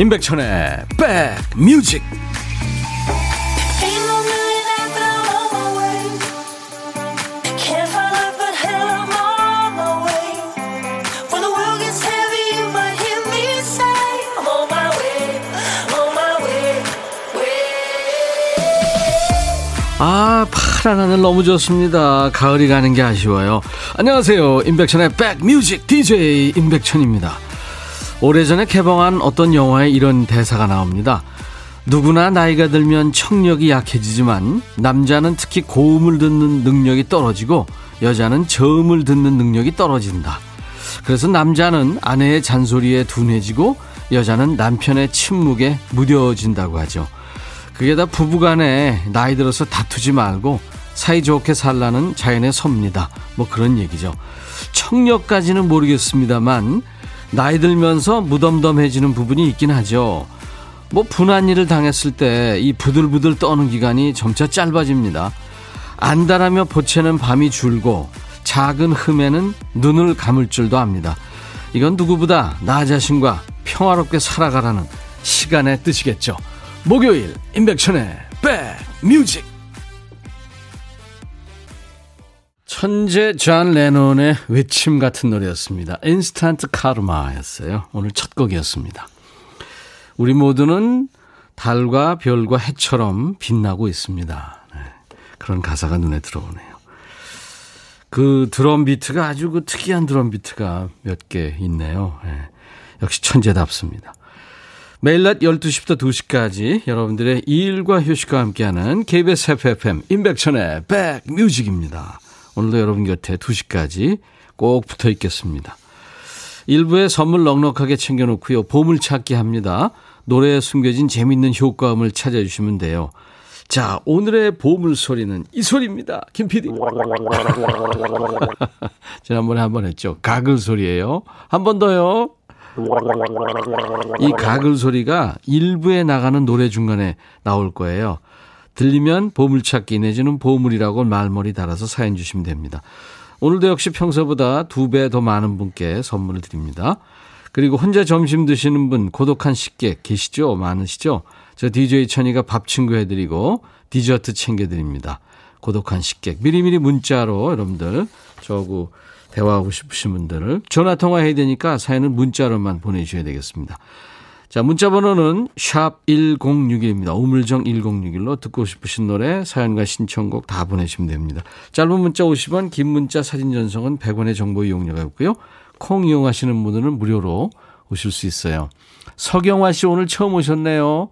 임백천의 백뮤직. 아 파란 하늘 너무 좋습니다. 가을이 가는 게 아쉬워요. 안녕하세요. 임백천의 백뮤직. DJ 임백천입니다 오래전에 개봉한 어떤 영화에 이런 대사가 나옵니다 누구나 나이가 들면 청력이 약해지지만 남자는 특히 고음을 듣는 능력이 떨어지고 여자는 저음을 듣는 능력이 떨어진다 그래서 남자는 아내의 잔소리에 둔해지고 여자는 남편의 침묵에 무뎌진다고 하죠 그게 다 부부간에 나이 들어서 다투지 말고 사이좋게 살라는 자연의 섭니다. 뭐 그런 얘기죠. 청력까지는 모르겠습니다만 나이 들면서 무덤덤해지는 부분이 있긴 하죠. 뭐 분한 일을 당했을 때 이 부들부들 떠는 기간이 점차 짧아집니다. 안달하며 보채는 밤이 줄고 작은 흠에는 눈을 감을 줄도 압니다. 이건 누구보다 나 자신과 평화롭게 살아가라는 시간의 뜻이겠죠. 목요일 임백천의 팝뮤직 천재 존 레논의 외침 같은 노래였습니다. Instant Karma였어요. 오늘 첫 곡이었습니다. 우리 모두는 달과 별과 해처럼 빛나고 있습니다. 네, 그런 가사가 눈에 들어오네요. 그 드럼 비트가 아주 그 특이한 드럼 비트가 몇 개 있네요. 네, 역시 천재답습니다. 매일 낮 12시부터 2시까지 여러분들의 일과 휴식과 함께하는 KBS FFM 임백천의 백뮤직입니다. 오늘도 여러분 곁에 2시까지 꼭 붙어 있겠습니다. 일부에 선물 넉넉하게 챙겨놓고요. 보물찾기 합니다. 노래에 숨겨진 재밌는 효과음을 찾아주시면 돼요. 자, 오늘의 보물 소리는 이 소리입니다. 김 PD. 지난번에 한 번 했죠. 가글 소리예요. 한 번 더요. 이 가글 소리가 일부에 나가는 노래 중간에 나올 거예요. 들리면 보물찾기 내지는 보물이라고 말머리 달아서 사연 주시면 됩니다. 오늘도 역시 평소보다 두 배 더 많은 분께 선물을 드립니다. 그리고 혼자 점심 드시는 분 고독한 식객 계시죠? 많으시죠? 저 DJ 천이가 밥 친구 해드리고 디저트 챙겨드립니다. 고독한 식객 미리미리 문자로 여러분들 저구 대화하고 싶으신 분들을 전화 통화해야 되니까 사연은 문자로만 보내주셔야 되겠습니다. 자, 문자 번호는 샵 1061입니다. 우물정 1061로 듣고 싶으신 노래, 사연과 신청곡 다 보내시면 됩니다. 짧은 문자 50원, 긴 문자 사진 전송은 100원의 정보 이용료가 있고요. 콩 이용하시는 분들은 무료로 오실 수 있어요. 서경화 씨 오늘 처음 오셨네요.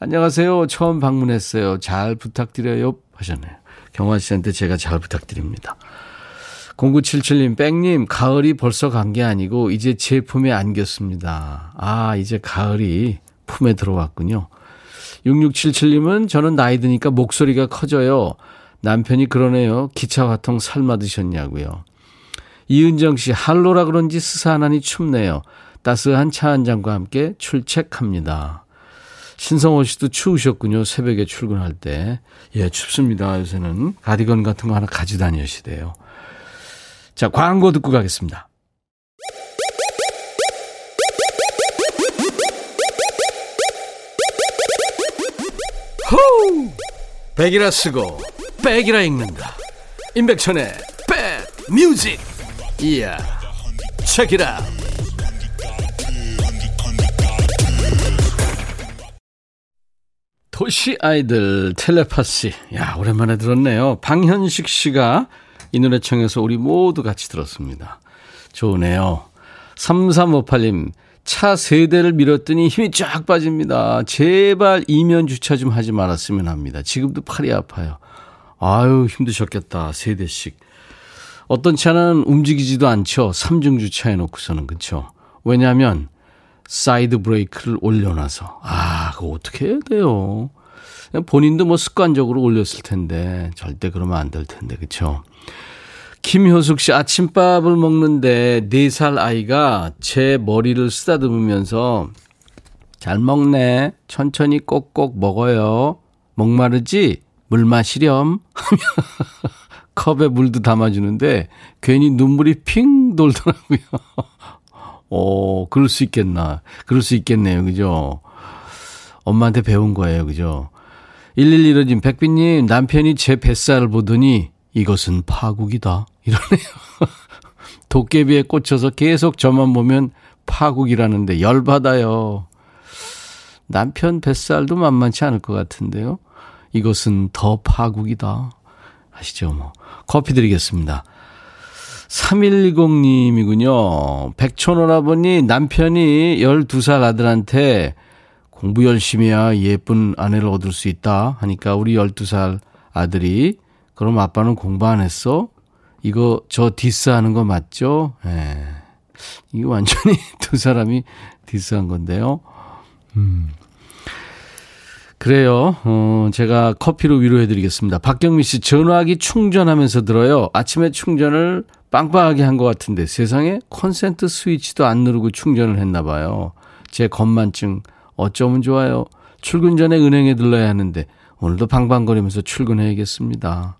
안녕하세요. 처음 방문했어요. 잘 부탁드려요. 하셨네요. 경화 씨한테 제가 잘 부탁드립니다. 0977님, 뺑님, 가을이 벌써 간 게 아니고 이제 제 품에 안겼습니다. 아, 이제 가을이 품에 들어왔군요. 6677님은 저는 나이 드니까 목소리가 커져요. 남편이 그러네요. 기차 화통 삶아 드셨냐고요. 이은정 씨, 할로라 그런지 스산하니 춥네요. 따스한 차 한 잔과 함께 출첵합니다. 신성호 씨도 추우셨군요. 새벽에 출근할 때. 예, 춥습니다. 요새는 가디건 같은 거 하나 가져다니시대요. 자, 광고 듣고 가겠습니다. 호우! 백이라 쓰고 백이라 읽는다. 임백천의 백 뮤직. 이야. 책이라. 도시 아이들 텔레파시. 야, 오랜만에 들었네요. 방현식 씨가 이 노래 청해서 우리 모두 같이 들었습니다. 좋으네요. 3358님, 차 세 대를 밀었더니 힘이 쫙 빠집니다. 제발 이면 주차 좀 하지 말았으면 합니다. 지금도 팔이 아파요. 아유, 힘드셨겠다. 세 대씩. 어떤 차는 움직이지도 않죠. 3중 주차해 놓고서는, 그쵸. 왜냐하면, 사이드 브레이크를 올려놔서. 아, 그거 어떻게 해야 돼요? 본인도 뭐 습관적으로 올렸을 텐데, 절대 그러면 안 될 텐데, 그쵸. 김효숙 씨 아침밥을 먹는데 4살 아이가 제 머리를 쓰다듬으면서 잘 먹네. 천천히 꼭꼭 먹어요. 목마르지? 물 마시렴. 컵에 물도 담아주는데 괜히 눈물이 핑 돌더라고요. 오, 그럴 수 있겠나. 그럴 수 있겠네요. 그죠? 엄마한테 배운 거예요. 그죠? 1115님, 백빈님, 남편이 제 뱃살을 보더니 이것은 파국이다. 이러네요. 도깨비에 꽂혀서 계속 저만 보면 파국이라는데 열받아요. 남편 뱃살도 만만치 않을 것 같은데요. 이것은 더 파국이다. 하시죠, 뭐. 커피 드리겠습니다. 3110님이군요. 백촌오라버니 남편이 12살 아들한테 공부 열심히 해야 예쁜 아내를 얻을 수 있다 하니까 우리 12살 아들이 그럼 아빠는 공부 안 했어? 이거 저 디스하는 거 맞죠? 예. 이거 완전히 두 사람이 디스한 건데요. 음. 그래요. 어, 제가 커피로 위로해 드리겠습니다. 박경미 씨, 전화기 충전하면서 들어요. 아침에 충전을 빵빵하게 한 것 같은데 세상에 콘센트 스위치도 안 누르고 충전을 했나 봐요. 제 건만증 어쩌면 좋아요. 출근 전에 은행에 들러야 하는데 오늘도 방방거리면서 출근해야겠습니다.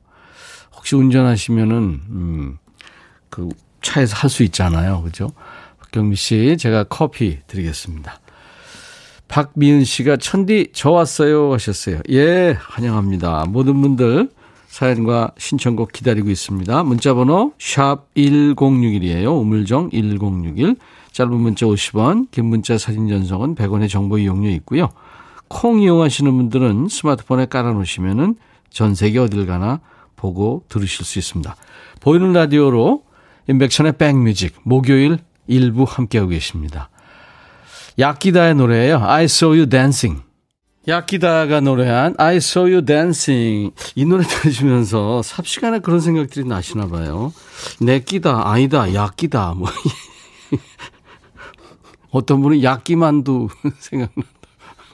혹시 운전하시면은 음, 그 차에서 할 수 있잖아요. 그죠? 박경미 씨, 제가 커피 드리겠습니다. 박미은 씨가 천디 저 왔어요 하셨어요. 예, 환영합니다. 모든 분들 사연과 신청곡 기다리고 있습니다. 문자 번호 샵 1061이에요. 우물정 1061. 짧은 문자 50원, 긴 문자 사진 전송은 100원의 정보 이용료 있고요. 콩 이용하시는 분들은 스마트폰에 깔아 놓으시면은 전 세계 어딜 가나 보고 들으실 수 있습니다. 보이는 라디오로 인백션의 백뮤직 목요일 일부 함께하고 계십니다. 야키다의 노래예요. I saw you dancing. 야키다가 노래한 I saw you dancing. 이 노래 들으시면서 삽시간에 그런 생각들이 나시나 봐요. 내 끼다, 아니다, 야끼다. 뭐. 어떤 분은 야끼만두 생각난다.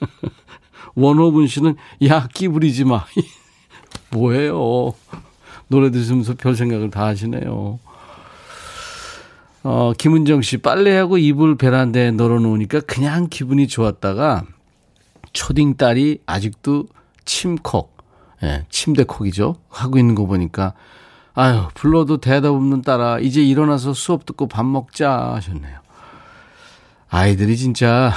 원호분 씨는 야끼 부리지 마. 뭐예요? 노래 들으면서 별 생각을 다 하시네요. 어, 김은정 씨, 빨래하고 이불 베란다에 널어놓으니까 그냥 기분이 좋았다가 초딩 딸이 아직도 침콕, 예, 침대콕이죠. 하고 있는 거 보니까 아유, 불러도 대답 없는 딸아, 이제 일어나서 수업 듣고 밥 먹자 하셨네요. 아이들이 진짜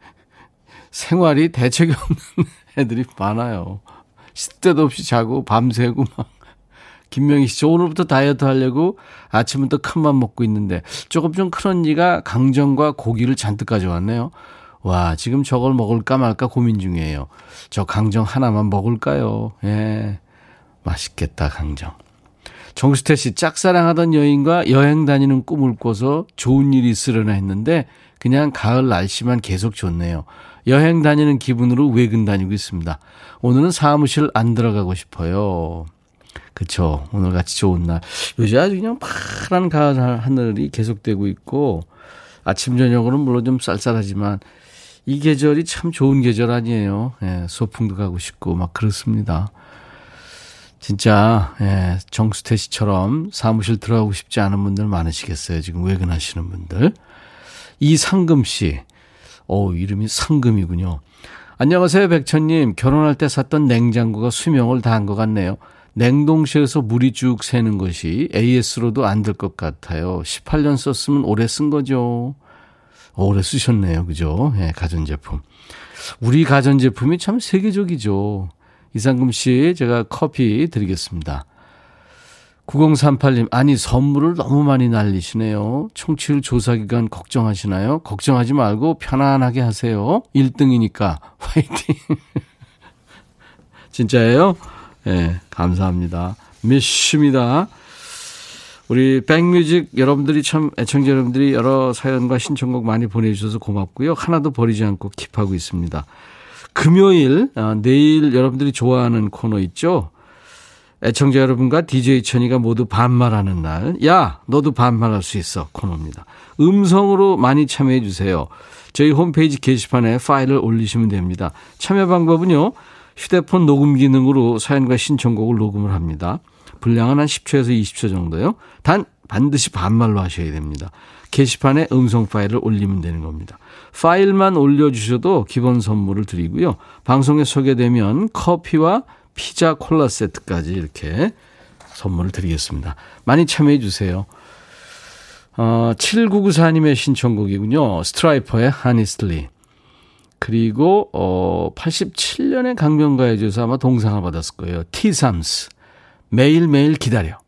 생활이 대책이 없는 애들이 많아요. 시때도 없이 자고 밤새고 막. 김명희 씨, 오늘부터 다이어트 하려고 아침부터 큰맘 먹고 있는데 조금 좀 큰 언니가 강정과 고기를 잔뜩 가져왔네요. 와, 지금 저걸 먹을까 말까 고민 중이에요. 저 강정 하나만 먹을까요? 예. 맛있겠다, 강정. 정수태 씨, 짝사랑하던 여인과 여행 다니는 꿈을 꿔서 좋은 일이 있으려나 했는데 그냥 가을 날씨만 계속 좋네요. 여행 다니는 기분으로 외근 다니고 있습니다. 오늘은 사무실 안 들어가고 싶어요. 그쵸. 오늘 같이 좋은 날. 요새 아주 그냥 파란 가을 하늘이 계속되고 있고, 아침, 저녁으로는 물론 좀 쌀쌀하지만, 이 계절이 참 좋은 계절 아니에요. 예, 소풍도 가고 싶고, 막 그렇습니다. 진짜, 예, 정수태 씨처럼 사무실 들어가고 싶지 않은 분들 많으시겠어요. 지금 외근하시는 분들. 이상금 씨. 오, 이름이 상금이군요. 안녕하세요, 백천님. 결혼할 때 샀던 냉장고가 수명을 다한 것 같네요. 냉동실에서 물이 쭉 새는 것이 AS로도 안 될 것 같아요. 18년 썼으면 오래 쓴 거죠. 오래 쓰셨네요. 그죠? 예, 가전제품. 우리 가전제품이 참 세계적이죠. 이상금 씨, 제가 커피 드리겠습니다. 9038님, 아니, 선물을 너무 많이 날리시네요. 청취율 조사 기간 걱정하시나요? 걱정하지 말고 편안하게 하세요. 1등이니까. 화이팅! 진짜예요? 예, 네, 감사합니다. 미십니다. 우리 백뮤직 여러분들이 참 애청자 여러분들이 여러 사연과 신청곡 많이 보내주셔서 고맙고요. 하나도 버리지 않고 킵하고 있습니다. 금요일, 아, 내일 여러분들이 좋아하는 코너 있죠? 애청자 여러분과 DJ 천이가 모두 반말하는 날. 야, 너도 반말할 수 있어. 코너입니다. 음성으로 많이 참여해 주세요. 저희 홈페이지 게시판에 파일을 올리시면 됩니다. 참여 방법은요. 휴대폰 녹음 기능으로 사연과 신청곡을 녹음을 합니다. 분량은 한 10초에서 20초 정도요. 단 반드시 반말로 하셔야 됩니다. 게시판에 음성 파일을 올리면 되는 겁니다. 파일만 올려주셔도 기본 선물을 드리고요. 방송에 소개되면 커피와 피자 콜라 세트까지 이렇게 선물을 드리겠습니다. 많이 참여해 주세요. 어, 7994님의 신청곡이군요. 스트라이퍼의 하니스틀리. 그리고 어 87년에 강변가요제에서 아마 동상을 받았을 거예요. 티삼스 매일매일 기다려.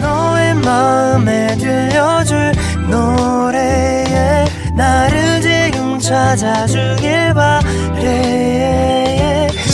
너의 마음에 들려줄 노래에 나를 지금 찾아주길 바래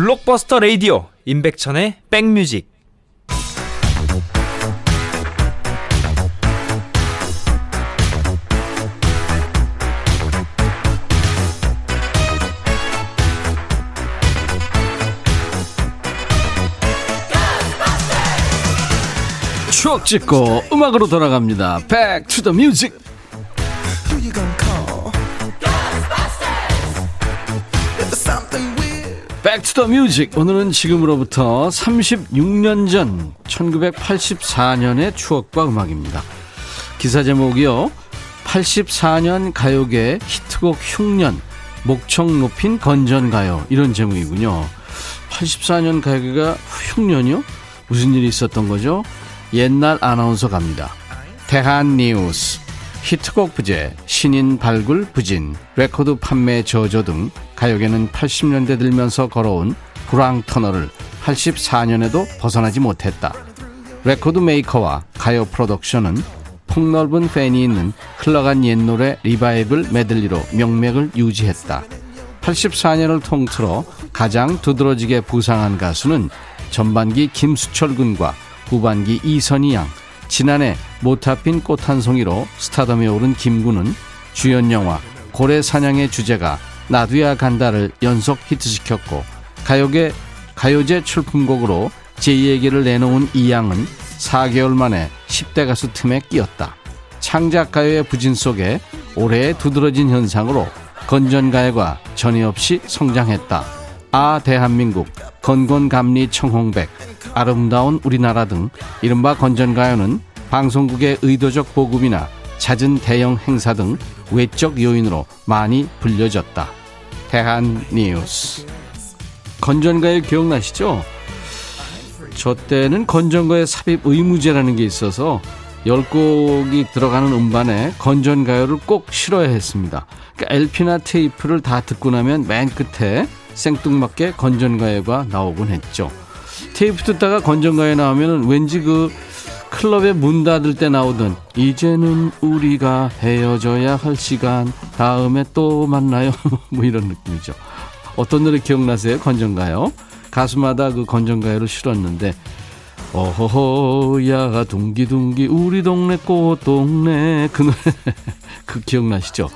블록버스터 레이디오 임백천의 백뮤직 추억 찍고 음악으로 돌아갑니다. The music. The music. 오늘은 지금으로부터 36년 전 1984년의 추억과 음악입니다. 기사 제목이요. 84년 가요계 히트곡 흉년 목청 높인 건전가요 이런 제목이군요. 84년 가요계가 흉년이요? 무슨 일이 있었던 거죠? 옛날 아나운서 갑니다. 대한뉴스, 히트곡 부재, 신인 발굴 부진, 레코드 판매 저조 등 가요계는 80년대 들면서 걸어온 불황 터널을 84년에도 벗어나지 못했다. 레코드 메이커와 가요 프로덕션은 폭넓은 팬이 있는 흘러간 옛 노래 리바이벌 메들리로 명맥을 유지했다. 84년을 통틀어 가장 두드러지게 부상한 가수는 전반기 김수철 군과 후반기 이선희 양, 지난해 못타 핀 꽃 한 송이로 스타덤에 오른 김구는 주연 영화 고래 사냥의 주제가 나두야 간다를 연속 히트시켰고 가요계 가요제 출품곡으로 제2얘기를 내놓은 이 양은 4개월 만에 10대 가수 틈에 끼었다. 창작 가요의 부진 속에 올해의 두드러진 현상으로 건전가요가 전혀 없이 성장했다. 아 대한민국 건건감리 청홍백 아름다운 우리나라 등 이른바 건전가요는 방송국의 의도적 보급이나 잦은 대형 행사 등 외적 요인으로 많이 불려졌다. 대한 뉴스. 건전가요 기억나시죠? 저 때는 건전가요 삽입 의무제라는 게 있어서 10곡이 들어가는 음반에 건전가요를 꼭 실어야 했습니다. 그러니까 LP나 테이프를 다 듣고 나면 맨 끝에 생뚱맞게 건전가요가 나오곤 했죠. 테이프 듣다가 건전가요 나오면 왠지 그 클럽에 문 닫을 때 나오던 이제는 우리가 헤어져야 할 시간 다음에 또 만나요 뭐 이런 느낌이죠. 어떤 노래 기억나세요? 건전가요? 가수마다 그 건전가요를 실었는데 어허허야 둥기둥기 우리 동네 꽃동네 그 노래 그 기억나시죠?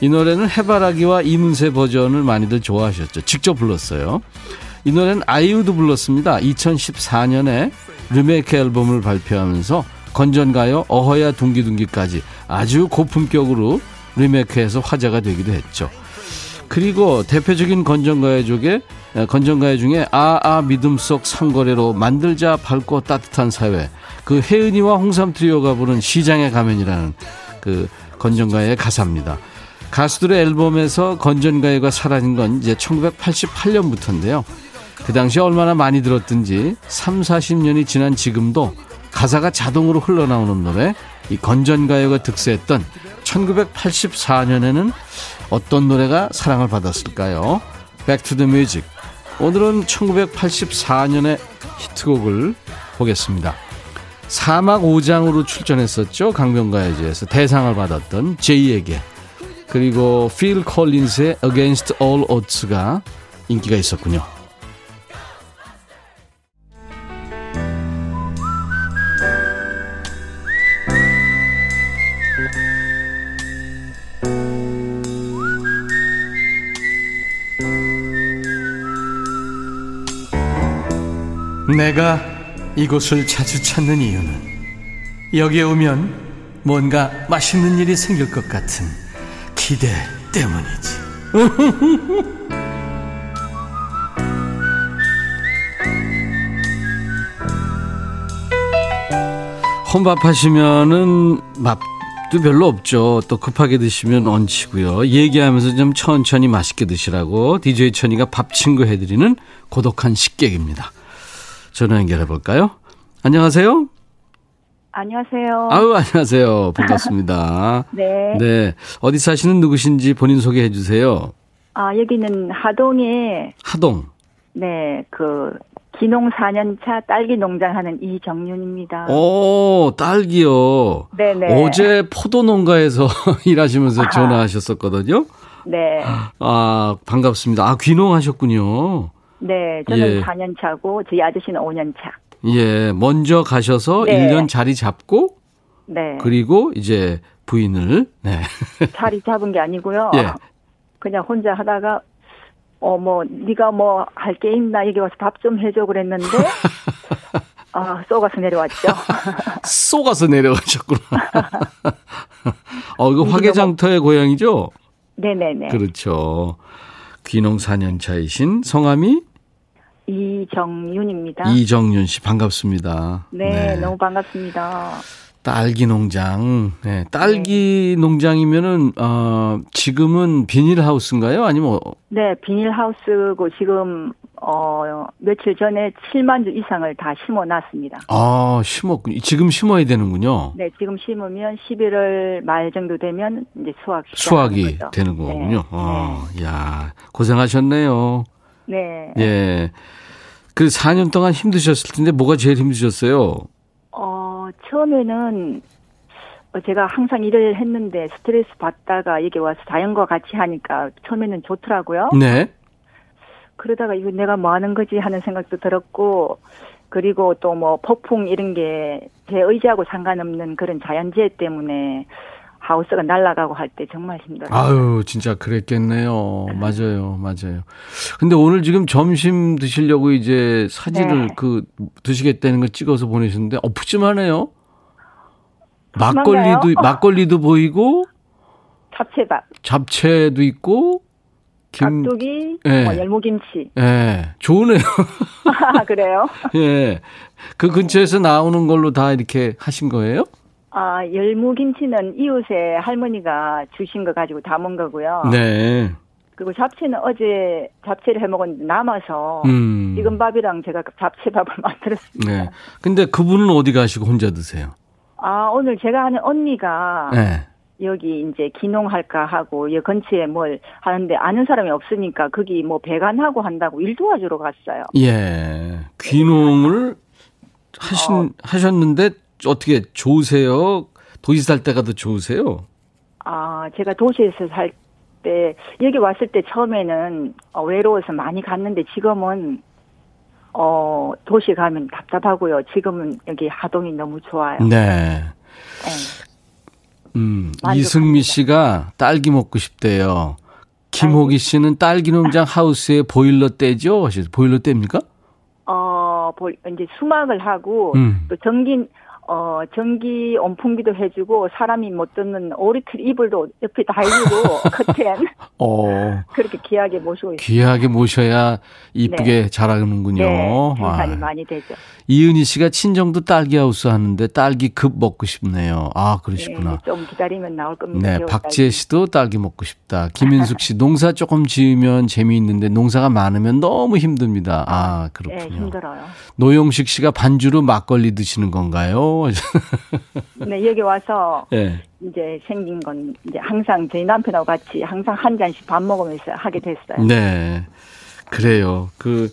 이 노래는 해바라기와 이문세 버전을 많이들 좋아하셨죠. 직접 불렀어요. 이 노래는 아이유도 불렀습니다. 2014년에 리메이크 앨범을 발표하면서 건전가요 어허야 둥기둥기까지 아주 고품격으로 리메이크해서 화제가 되기도 했죠. 그리고 대표적인 건전가요 중에 건전가요 중에 아아 아, 믿음 속 상거래로 만들자 밝고 따뜻한 사회 그 혜은이와 홍삼 트리오가 부른 시장의 가면이라는 그 건전가요의 가사입니다. 가수들의 앨범에서 건전가요가 사라진 건 이제 1988년부터인데요. 그 당시 얼마나 많이 들었든지 3, 40년이 지난 지금도 가사가 자동으로 흘러나오는 노래 이 건전가요가 득세했던 1984년에는 어떤 노래가 사랑을 받았을까요? Back to the Music 오늘은 1984년의 히트곡을 보겠습니다. 4막 5장으로 출전했었죠. 강변가요제에서 대상을 받았던 J에게 그리고 필 콜린스의 Against All Odds가 인기가 있었군요. 내가 이곳을 자주 찾는 이유는 여기에 오면 뭔가 맛있는 일이 생길 것 같은 기대 때문이지. 혼밥 하시면은 맛도 별로 없죠. 또 급하게 드시면 얹히고요. 얘기하면서 좀 천천히 맛있게 드시라고 DJ 천이가 밥 친구 해드리는 고독한 식객입니다. 전화 연결해 볼까요? 안녕하세요. 안녕하세요. 아유, 안녕하세요. 반갑습니다. 네. 네. 어디 사시는 누구신지 본인 소개해 주세요. 아, 여기는 하동에, 하동. 네, 그, 기농 4년차 딸기 농장 하는 이정윤입니다. 오, 딸기요. 네네. 어제 포도 농가에서 일하시면서. 전화하셨었거든요. 네. 아, 반갑습니다. 아, 귀농하셨군요. 네, 저는 예. 4년 차고, 저희 아저씨는 5년 차. 예, 먼저 가셔서 네. 1년 자리 잡고 네. 그리고 이제 부인을 네. 자리 잡은 게 아니고요. 예. 그냥 혼자 하다가, 어, 뭐, 네가 뭐, 할 게 있나? 여기 와서 밥 좀 해줘 그랬는데, 아, 쏘가서 내려왔죠. 쏘가서 내려가셨구나. 어, 이거 화개장터의 고향이죠? 네네네. 그렇죠. 귀농 4년 차이신 성함이 이정윤입니다. 이정윤 씨 반갑습니다. 네, 너무 반갑습니다. 딸기 농장. 네, 딸기 농장이면은 어 지금은 비닐하우스인가요? 아니면 어, 네, 비닐하우스고 지금 어 며칠 전에 7만 주 이상을 다 심어 놨습니다. 아, 심었 지금 심어야 되는군요. 네, 지금 심으면 11월 말 정도 되면 이제 수확 수확이. 되는 거군요. 네, 아, 야, 고생하셨네요. 네. 예. 그 4년 동안 힘드셨을 텐데 뭐가 제일 힘드셨어요? 어, 처음에는 어, 제가 항상 일을 했는데 스트레스 받다가 여기 와서 자연과 같이 하니까 처음에는 좋더라고요. 네. 그러다가 이거 내가 뭐 하는 거지 하는 생각도 들었고 그리고 또 뭐 폭풍 이런 게 제 의지하고 상관없는 그런 자연재해 때문에 하우스가 날아가고 할 때 정말 힘들어요. 아유, 진짜 그랬겠네요. 맞아요, 맞아요. 근데 오늘 지금 점심 드시려고 이제 사진을 네. 그 드시겠다는 거 찍어서 보내셨는데, 어, 푸짐하네요. 막걸리도, 막걸리도 보이고, 잡채밥, 잡채도 있고, 김, 깍두기, 예. 뭐 열무김치. 예, 좋으네요. 그래요? 예. 그 근처에서 나오는 걸로 다 이렇게 하신 거예요? 아, 열무김치는 이웃의 할머니가 주신 거 가지고 담은 거고요. 네. 그리고 잡채는 어제 잡채를 해 먹었는데 남아서 음. 익은 밥이랑 제가 잡채밥을 만들었습니다. 네. 근데 그분은 어디 가시고 혼자 드세요? 아, 오늘 제가 아는 언니가 네. 여기 이제 기농할까 하고 여 근처에 뭘 하는데 아는 사람이 없으니까 거기 뭐 배관하고 한다고 일 도와주러 갔어요. 예. 귀농을 하신, 어. 하셨는데 어떻게 좋으세요? 도시 살 때가 더 좋으세요? 아, 제가 도시에서 살 때 여기 왔을 때 처음에는 어, 외로워서 많이 갔는데 지금은 어, 도시 가면 답답하고요. 지금은 여기 하동이 너무 좋아요. 네. 네. 음. 이승미 씨가 딸기 먹고 싶대요. 김호기 씨는 딸기 농장 하우스에 보일러 떼죠? 보일러 떼입니까? 어, 보- 이제 수막을 하고 음. 또 전기 어 전기 온풍기도 해주고 사람이 못 듣는 오리틀 이불도 옆에 다 해주고 커튼 어, 그렇게 귀하게 모시고 있어요. 귀하게 모셔야 이쁘게 자라는군요. 네, 생산이 아. 많이 되죠. 이은희 씨가 친정도 딸기 하우스 하는데 딸기 급 먹고 싶네요. 아, 그러시구나. 네, 좀 기다리면 나올 겁니다. 네, 박지혜. 씨도 딸기 먹고 싶다. 김인숙 씨, 농사 조금 지으면 재미있는데 농사가 많으면 너무 힘듭니다. 아, 네, 그렇군요. 힘들어요. 노영식 씨가 반주로 막걸리 드시는 건가요? 네, 여기 와서 네. 이제 생긴 건 이제 항상 저희 남편하고 같이 항상 한 잔씩 밥 먹으면서 하게 됐어요. 네. 그래요. 그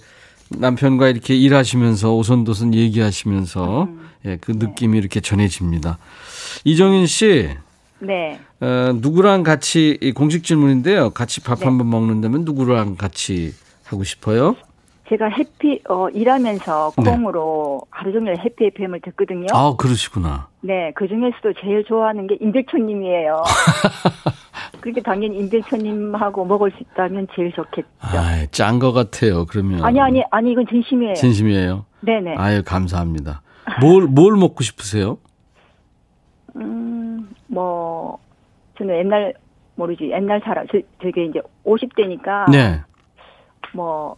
남편과 이렇게 일하시면서 오손도손 얘기하시면서 음. 예, 그 느낌이 이렇게 전해집니다. 이정윤 씨, 네. 어, 누구랑 같이 이 공식 질문인데요. 같이 밥 네. 한번 먹는다면 누구랑 같이 하고 싶어요? 제가 해피 어 일하면서 네. 콩으로 하루 종일 해피 FM을 듣거든요. 아, 그러시구나. 네, 그 중에서도 제일 좋아하는 게 임백천님이에요. 그렇게 당연히 임백천님하고 먹을 수 있다면 제일 좋겠죠. 아, 짠것 같아요. 그러면 아니 아니 아니 이건 진심이에요. 진심이에요. 네네. 아유, 감사합니다. 뭘뭘 먹고 싶으세요? 음, 뭐 저는 옛날 모르지 옛날 사람 저, 저게 이제 50대니까 네. 뭐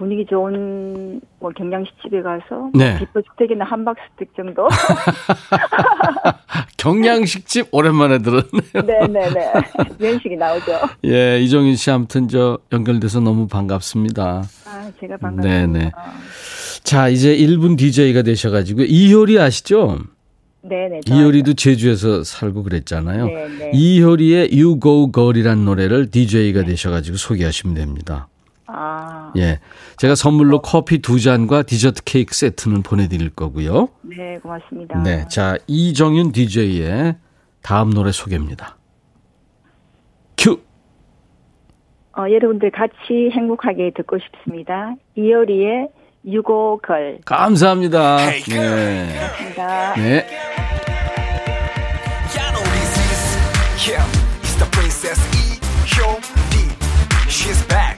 분위기 좋은 뭐 경양식 집에 가서 네. 비포스텍이나 함박스텍 정도 경양식집 오랜만에 들었네요. 네네네 연식이 나오죠. 예, 이정인 씨 아무튼 저 연결돼서 너무 반갑습니다. 아 제가 반갑습니다. 네네. 자, 이제 1분 DJ가 되셔가지고 이효리 아시죠? 네네. 이효리도 제주에서 살고 그랬잖아요. 네네. 이효리의 You Go Girl이라는 노래를 DJ가 되셔가지고 소개하시면 됩니다. 아 예. 제가 선물로 커피 두 잔과 디저트 케이크 세트는 보내드릴 거고요. 네, 고맙습니다. 네. 자, 이정윤 DJ의 다음 노래 소개입니다. 큐! 어, 여러분들 같이 행복하게 듣고 싶습니다. 이효리의 유고걸. 감사합니다. 네. 감사합니다. 네. She's back,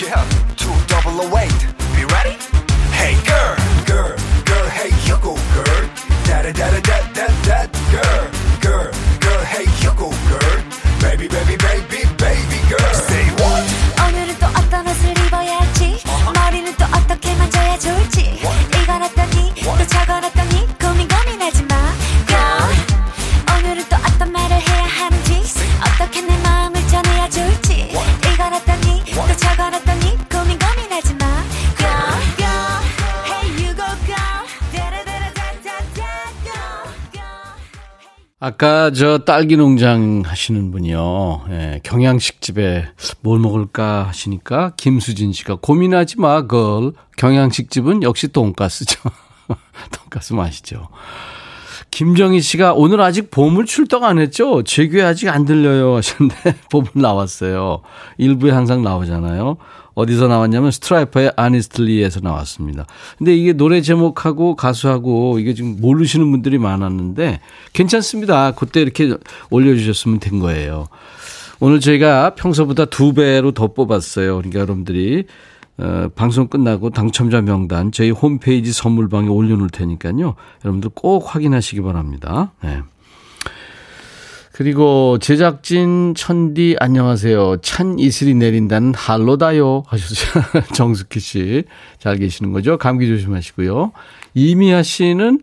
yeah, two double oh await. Be ready? Hey girl, girl, girl, hey you go girl. Da da da da da da girl, 아까 저 딸기 농장 하시는 분이요. 예, 경양식 집에 뭘 먹을까 하시니까 김수진 씨가 고민하지 마, 걸. 경양식 집은 역시 돈가스죠. 돈가스 맛이죠. 김정희 씨가 오늘 아직 보물 출동 안 했죠? 제 귀에 아직 안 들려요 하셨는데 보물 나왔어요. 일부에 항상 나오잖아요. 어디서 나왔냐면 스트라이퍼의 아니스틀리에서 나왔습니다. 근데 이게 노래 제목하고 가수하고 이게 지금 모르시는 분들이 많았는데 괜찮습니다. 그때 이렇게 올려주셨으면 된 거예요. 오늘 저희가 평소보다 두 배로 더 뽑았어요. 그러니까 여러분들이 어, 방송 끝나고 당첨자 명단 저희 홈페이지 선물방에 올려놓을 테니까요. 여러분들 꼭 확인하시기 바랍니다. 네. 그리고 제작진 천디 안녕하세요. 찬 이슬이 내린다는 할로다요 하셨죠. 정숙희 씨. 잘 계시는 거죠? 감기 조심하시고요. 이미아 씨는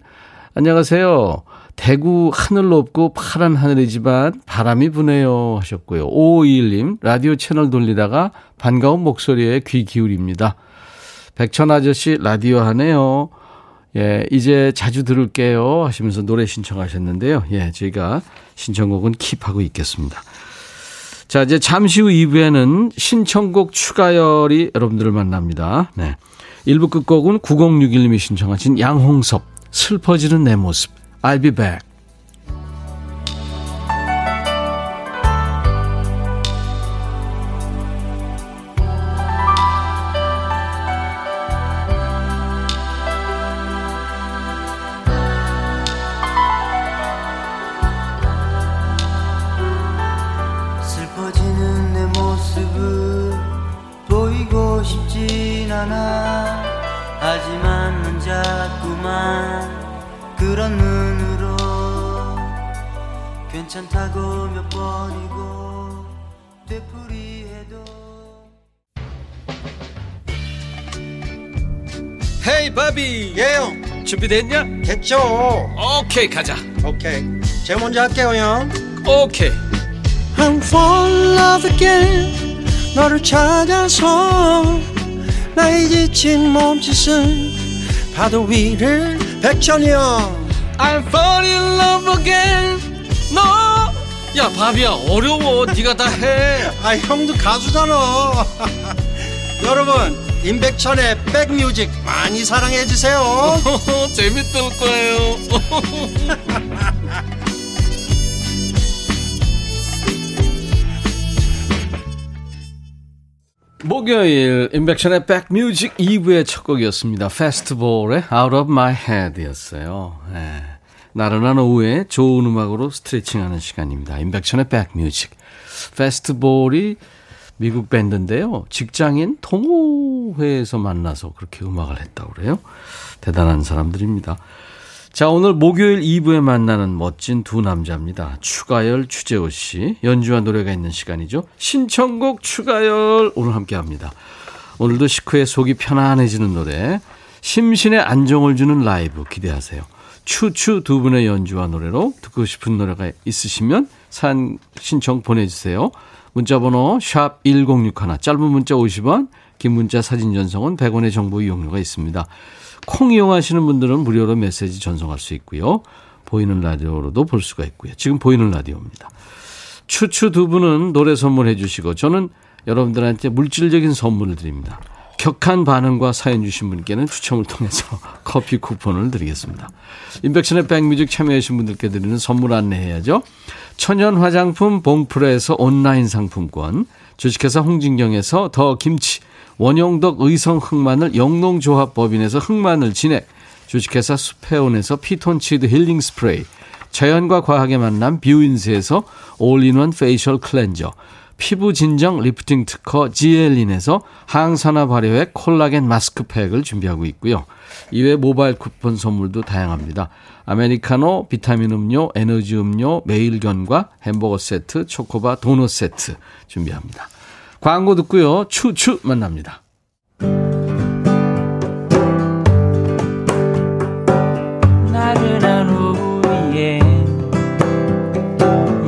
안녕하세요. 대구 하늘 높고 파란 하늘이지만 바람이 부네요 하셨고요. 5521님 라디오 채널 돌리다가 반가운 목소리에 귀 기울입니다. 백천 아저씨 라디오 하네요. 예, 이제 자주 들을게요 하시면서 노래 신청하셨는데요. 예, 저희가 신청곡은 킵하고 있겠습니다. 자, 이제 잠시 후 2부에는 신청곡 추가열이 여러분들을 만납니다. 네. 1부 끝곡은 9061님이 신청하신 양홍섭, 슬퍼지는 내 모습. I'll be back. 괜찮다고 몇 번이고 되풀이해도 헤이 바비. 예영. 준비됐냐? 됐죠. 오케이 가자. 오케이. 제가 먼저 할게요 형. 오케이. I'm fall in love again 너를 찾아서 나의 지친 몸짓은 파도 위를 백천이 형. I'm fall in love again 너야 바비야 어려워 네가 다 해 아 형도 가수잖아 여러분 임백천의 백뮤직 많이 사랑해 주세요 재밌을 거예요 목요일 인백션의 백뮤직 2부의 첫 곡이었습니다. 페스티벌의 Out of My Head이었어요. 네. 나른한 오후에 좋은 음악으로 스트레칭하는 시간입니다. 인백션의 백뮤직. 페스티벌이 미국 밴드인데요. 직장인 동호회에서 만나서 그렇게 음악을 했다고 그래요. 대단한 사람들입니다. 자, 오늘 목요일 2부에 만나는 멋진 두 남자입니다. 추가열, 추재호 씨. 연주와 노래가 있는 시간이죠. 신청곡 추가열 오늘 함께 합니다. 오늘도 식후에 속이 편안해지는 노래. 심신의 안정을 주는 라이브 기대하세요. 추추 두 분의 연주와 노래로 듣고 싶은 노래가 있으시면 산 신청 보내주세요. 문자번호 샵 1061, 짧은 문자 50원, 긴 문자 사진 전송은 100원의 정보 이용료가 있습니다. 콩 이용하시는 분들은 무료로 메시지 전송할 수 있고요. 보이는 라디오로도 볼 수가 있고요. 지금 보이는 라디오입니다. 추추 두 분은 노래 선물해 주시고 저는 여러분들한테 물질적인 선물을 드립니다. 격한 반응과 사연 주신 분께는 추첨을 통해서 커피 쿠폰을 드리겠습니다. 임백천의 백뮤직 참여하신 분들께 드리는 선물 안내해야죠. 천연 화장품 봉프레에서 온라인 상품권, 주식회사 홍진경에서 더 김치, 원용덕 의성 흑마늘 영농조합법인에서 흑마늘 진액, 주식회사 수페온에서 피톤치드 힐링 스프레이, 자연과 과학의 만남 뷰인스에서 올인원 facial cleanser, 피부 진정 리프팅 특허 지엘린에서 항산화 발효액 콜라겐 마스크팩을 준비하고 있고요. 이외 모바일 쿠폰 선물도 다양합니다. 아메리카노, 비타민 음료, 에너지 음료, 매일견과 햄버거 세트, 초코바 도넛 세트 준비합니다. 광고 듣고요. 추추 만납니다. 나른한 오후에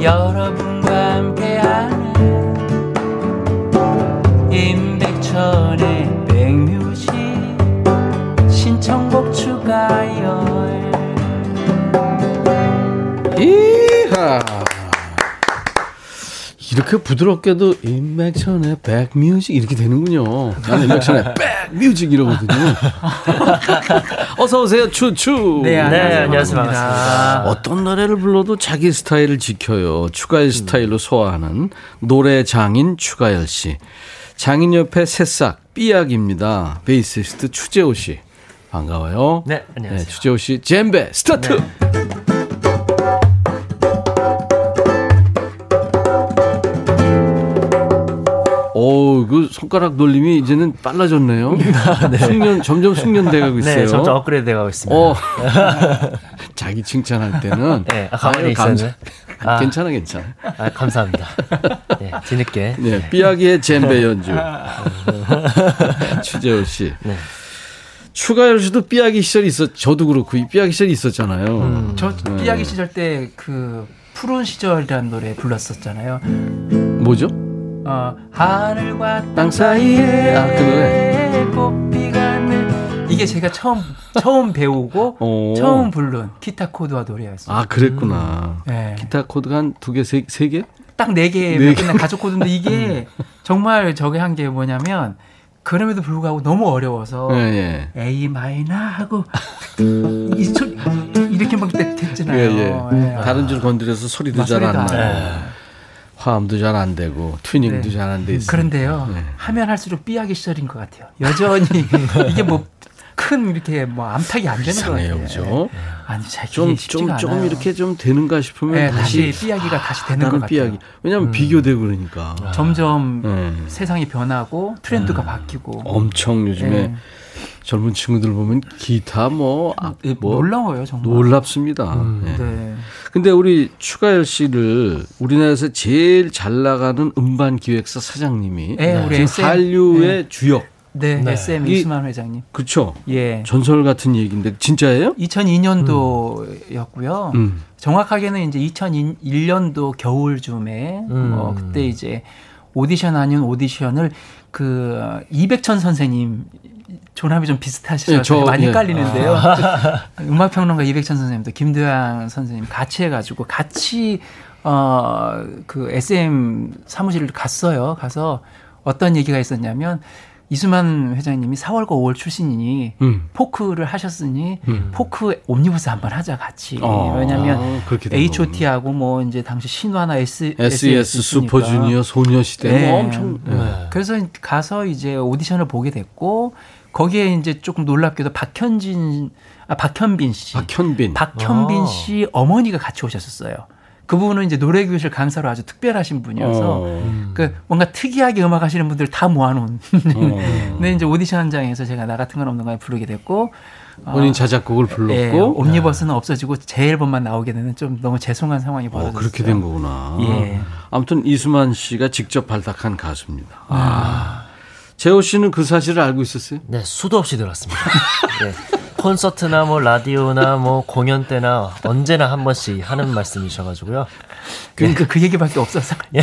여러분 임백천의 백뮤직 신청곡 추가열 이하. 이렇게 부드럽게도 인맥션의 백뮤직 이렇게 되는군요. 나는 인맥션의 백뮤직 이러거든요. 어서 오세요, 추추. 네, 안녕하세요. 안녕하세요. 반갑습니다. 어떤 노래를 불러도 자기 스타일을 지켜요. 추가열 스타일로 소화하는 노래 장인 추가열 씨. 장인 옆에 새싹 삐약입니다. 베이시스트 추재호 씨. 반가워요. 네, 안녕하세요. 추재호 씨 젬베 스타트. 오, 그 손가락 돌림이 이제는 빨라졌네요. 숙련 점점 숙련돼가고 있어요. 네, 점점 업그레이드 돼가고 있습니다. 어. 자기 칭찬할 때는 네, 아, 가만히 있었네. 아. 괜찮아 괜찮아. 아, 감사합니다. 네, 뒤늦게. 네, 삐약이의 젬베 연주. 추재호 씨. 네. 추가열 씨도 삐약이 시절이 있었. 저도 그렇고 이 삐약이 시절이 있었잖아요. 음. 저 네. 삐약이 시절 때 그 푸른 시절이라는 노래 불렀었잖아요. 뭐죠? 어, 하늘과 땅 사이에 아 그 노래. 꽃비가 늘 이게 제가 처음 처음 배우고 오. 처음 부른 기타 코드와 노래였어요. 아 그랬구나. 네. 기타 코드가 한 두 개, 세, 세 개? 딱 네 개네몇 개. 가족 코드인데 이게 정말 저게 한 게 뭐냐면 그럼에도 불구하고 너무 어려워서 예, 예. A minor 하고 이 소, 이렇게만 때 됐잖아요. 예, 예. 예. 다른 줄 건드려서 소리도 막잘안 나고. 안 화음도 잘 안 되고 튜닝도 네. 잘안 돼 있어요. 그런데요 네. 하면 할수록 삐약이 시절인 것 같아요. 여전히 이게 뭐 큰 이렇게 뭐 암탉이 안 되는 같아요. 그죠? 아니 잘 좀. 조금 이렇게 좀 되는가 싶으면 네, 다시, 다시 삐약이가 다시 되는 것 같아요. 음. 삐약이. 왜냐면 비교되고 그러니까. 점점 네. 세상이 변하고 트렌드가 바뀌고 엄청 요즘에 네. 젊은 친구들 보면 기타 뭐, 아, 네, 뭐 놀라워요 정말. 놀랍습니다. 네. 네. 근데 우리 추가열 씨를 우리나라에서 제일 잘 나가는 음반 기획사 사장님이 네, 지금. 한류의 주역. 네, 네. SM 이- 이수만 회장님. 그렇죠. 예. 전설 같은 얘기인데 진짜예요? 2002년도였고요. 음. 정확하게는 이제 2001년도 겨울쯤에 음. 어, 그때 이제 오디션 아닌 오디션을 그 이백천 선생님 존함이 좀 비슷하셔서 예, 저, 많이 예. 헷갈리는데요. 음악 평론가 이백천 선생님도 김도양 선생님 같이 해가지고 같이 어그 SM 사무실을 갔어요. 가서 어떤 얘기가 있었냐면 이수만 회장님이 4월과 5월 출신이니 음. 포크를 하셨으니 음. 포크 옴니버스 한번 하자 같이. 어, 왜냐하면 된 H.O.T.하고 뭐 이제 당시 신화나 S, SES. 슈퍼주니어 소녀시대 네. 뭐 엄청 네. 그래서 가서 이제 오디션을 보게 됐고 거기에 이제 조금 놀랍게도 박현진 아 박현빈 씨, 박현빈 박현빈 아. 씨 어머니가 같이 오셨었어요. 그분은 이제 노래 교실 강사로 아주 특별하신 분이어서 어. 그 뭔가 특이하게 음악 하시는 분들 다 모아놓은. 어. 근데 이제 오디션 현장에서 제가 나 같은 건 없는 거에 부르게 됐고 본인 자작곡을 불렀고 예, 옴니버스는 없어지고 제 앨범만 나오게 되는 좀 너무 죄송한 상황이 어, 벌어졌어요. 그렇게 된 거구나. 예. 아무튼 이수만 씨가 직접 발탁한 가수입니다. 아. 재호 씨는 그 사실을 알고 있었어요? 네, 수도 없이 들었습니다. 네. 콘서트나 뭐 라디오나 뭐 공연 때나 언제나 한 번씩 하는 말씀이셔가지고요. 그러니까 그 얘기밖에 없어서. 예.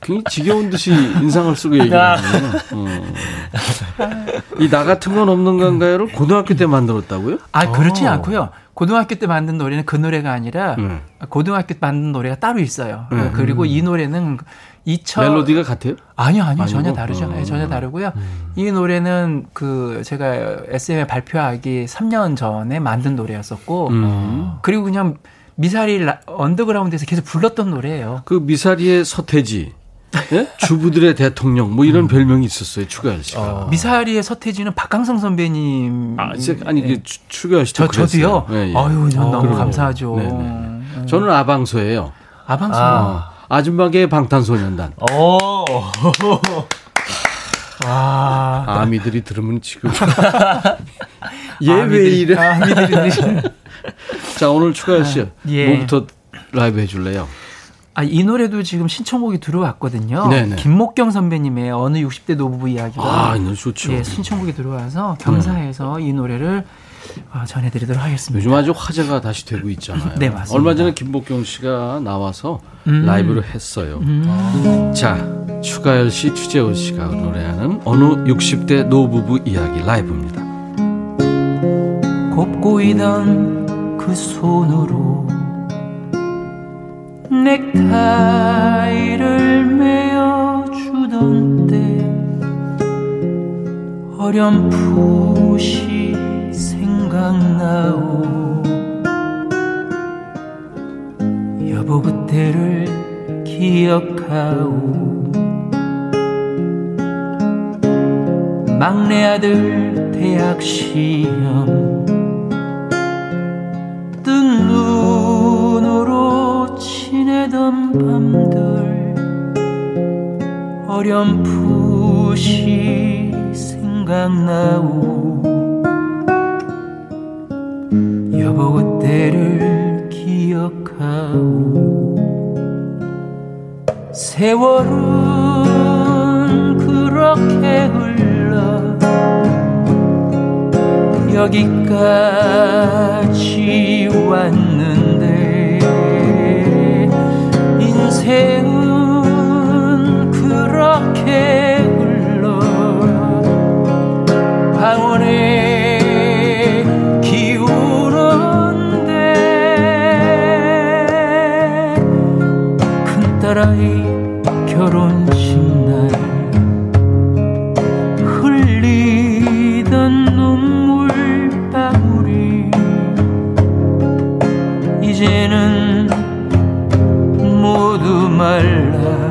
굉장히 지겨운 듯이 인상을 쓰고 얘기하네요. 어. 이나 같은 건 없는 건가요를 고등학교 때 만들었다고요? 아 그렇지 어. 않고요. 고등학교 때 만든 노래는 그 노래가 아니라 네. 고등학교 때 만든 노래가 따로 있어요. 네. 그리고 이 노래는 2000 멜로디가 같아요? 아니요, 아니요, 전혀 아니고? 다르죠. 어. 네, 전혀 다르고요. 이 노래는 그 제가 SM에 발표하기 3년 전에 만든 노래였었고, 음. 그리고 그냥 미사리 라- 언더그라운드에서 계속 불렀던 노래예요. 그 미사리의 서태지, 예? 주부들의 대통령 뭐 이런 별명이 있었어요. 추가열 씨가. 미사리의 서태지는 박강성 선배님. 아, 이제- 아니 그 추- 추가열 씨도 저 저도요. 예, 예. 아유, 전 어, 너무 그래요. 감사하죠. 네, 네. 저는 아방소예요. 아방송. 아, 아줌마계의 방탄소년단. 오. 와. 아미들이 들으면 지금 얘왜 아미들이- 이래? 아미들이 자 오늘 추가열 씨 예. 뭐부터 라이브 해줄래요? 아, 이 노래도 지금 신청곡이 들어왔거든요. 네네. 김목경 선배님의 어느 60대 노부부 이야기가 아, 이 노래 좋죠. 예, 신청곡이 들어와서 감사해서 이 노래를 아, 전해드리도록 하겠습니다. 요즘 아주 화제가 다시 되고 있잖아요. 네, 맞습니다. 얼마 전에 김복경 씨가 나와서 음. 라이브를 했어요. 음. 자, 추가열 씨, 추재호 씨가 노래하는 어느 60대 노부부 이야기 라이브입니다. 곱고 있던 그 손으로 넥타이를 메어주던 때 어렴풋이 생각나오. 여보 그때를 기억하오. 막내 아들 대학 시험 뜬 눈으로 지내던 밤들 어렴풋이 생각나오. 여보 그때를 기억하오. 세월은 그렇게 흘러 여기까지 왔는 인생은 그렇게 흘러 방언에 기우는데 큰딸아이 결혼식 날 흘리던 눈물 방울이 이제는 모두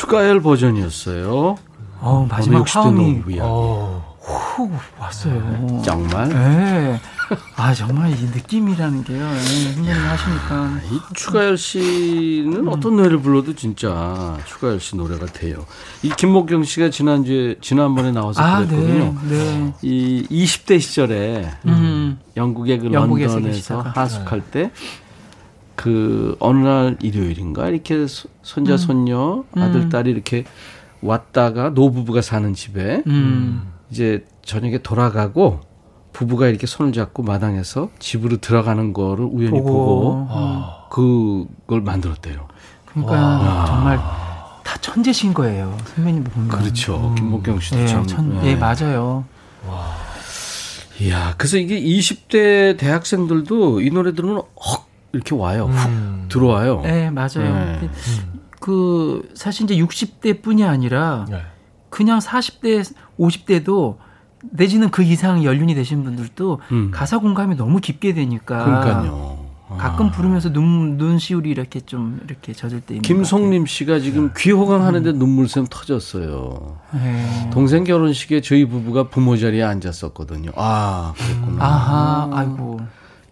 추가열 버전이었어요. 어, 마지막 60대 화음이 노부야. 후 왔어요. 정말? 네. 아 정말 이 느낌이라는 게요. 네, 선배님 하시니까 이 추가열 씨는 어떤 노래를 불러도 진짜 추가열 씨 노래가 돼요. 이 김목경 씨가 지난주에 지난번에 나와서 아, 그랬거든요. 네, 네. 이 20대 시절에 음. 영국의 그 영국에서 런던에서. 하숙할 때 그 어느 날 일요일인가 이렇게 소- 손자 손녀 아들 음. 딸이 이렇게 왔다가 노부부가 사는 집에 음. 이제 저녁에 돌아가고 부부가 이렇게 손을 잡고 마당에서 집으로 들어가는 거를 우연히 보고, 보고. 아. 그걸 만들었대요. 그러니까 정말 다 천재신 거예요. 선배님 보면. 그렇죠. 김목경 씨도 네, 참. 천, 네. 예, 맞아요. 이야, 그래서 이게 20대 대학생들도 이 노래 들으면 헉 이렇게 와요. 훅 들어와요. 네, 맞아요. 네. 그 사실 이제 60대뿐이 아니라 네. 그냥 40대, 50대도 내지는 그 이상 연륜이 되신 분들도 음. 가사 공감이 너무 깊게 되니까 그러니까요. 아. 가끔 부르면서 눈 눈시울이 이렇게 좀 이렇게 젖을 때 있는 김송림 씨가 지금 귀 호강 하는데 눈물샘 터졌어요. 것 같아요. 네. 동생 결혼식에 저희 부부가 부모 자리에 앉았었거든요. 아, 그랬구나. 아하, 아이고.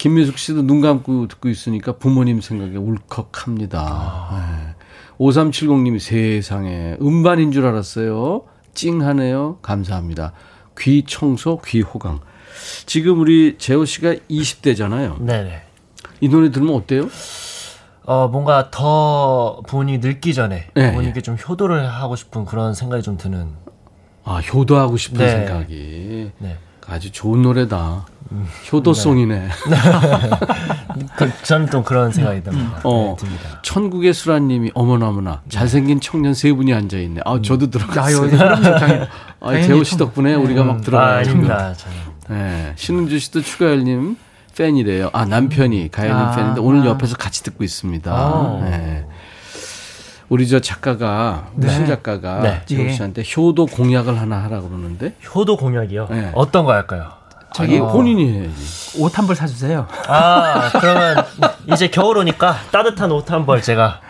김미숙 씨도 눈 감고 듣고 있으니까 부모님 생각에 울컥합니다. 네. 5370님이 세상에 음반인 줄 알았어요. 찡하네요. 감사합니다. 귀 청소, 귀 호강. 지금 우리 재호 씨가 20대잖아요. 네네. 이 노래 들으면 어때요? 어, 뭔가 더 부모님이 늙기 전에 네, 부모님께 좀 효도를 하고 싶은 그런 생각이 좀 드는. 아, 효도하고 싶은 네. 생각이. 네. 아주 좋은 노래다. 효도송이네. 그, 저는 또 그런 생각이 듭니다. 어, 네, 듭니다. 천국의 수라님이 어머나어머나 잘생긴 청년 세 분이 앉아 있네. 아, 저도 들어갔어요. 아유, 당연히. 아, 재호 씨 청- 덕분에 우리가 막 아, 들어가요. 아닙니다. 저는. 네, 신은주 씨도 추가열님 팬이래요. 아 남편이 가열님 아, 팬인데 오늘 아. 옆에서 같이 듣고 있습니다. 아. 네. 우리 저 작가가 네. 작가가 네. 재호 예. 씨한테 효도 공약을 하나 하라고 그러는데 효도 공약이요? 네. 어떤 거 할까요? 자기 본인이 해야지. 옷 한 벌 사주세요. 아, 그러면 이제 겨울 오니까 따뜻한 옷 한 벌 제가.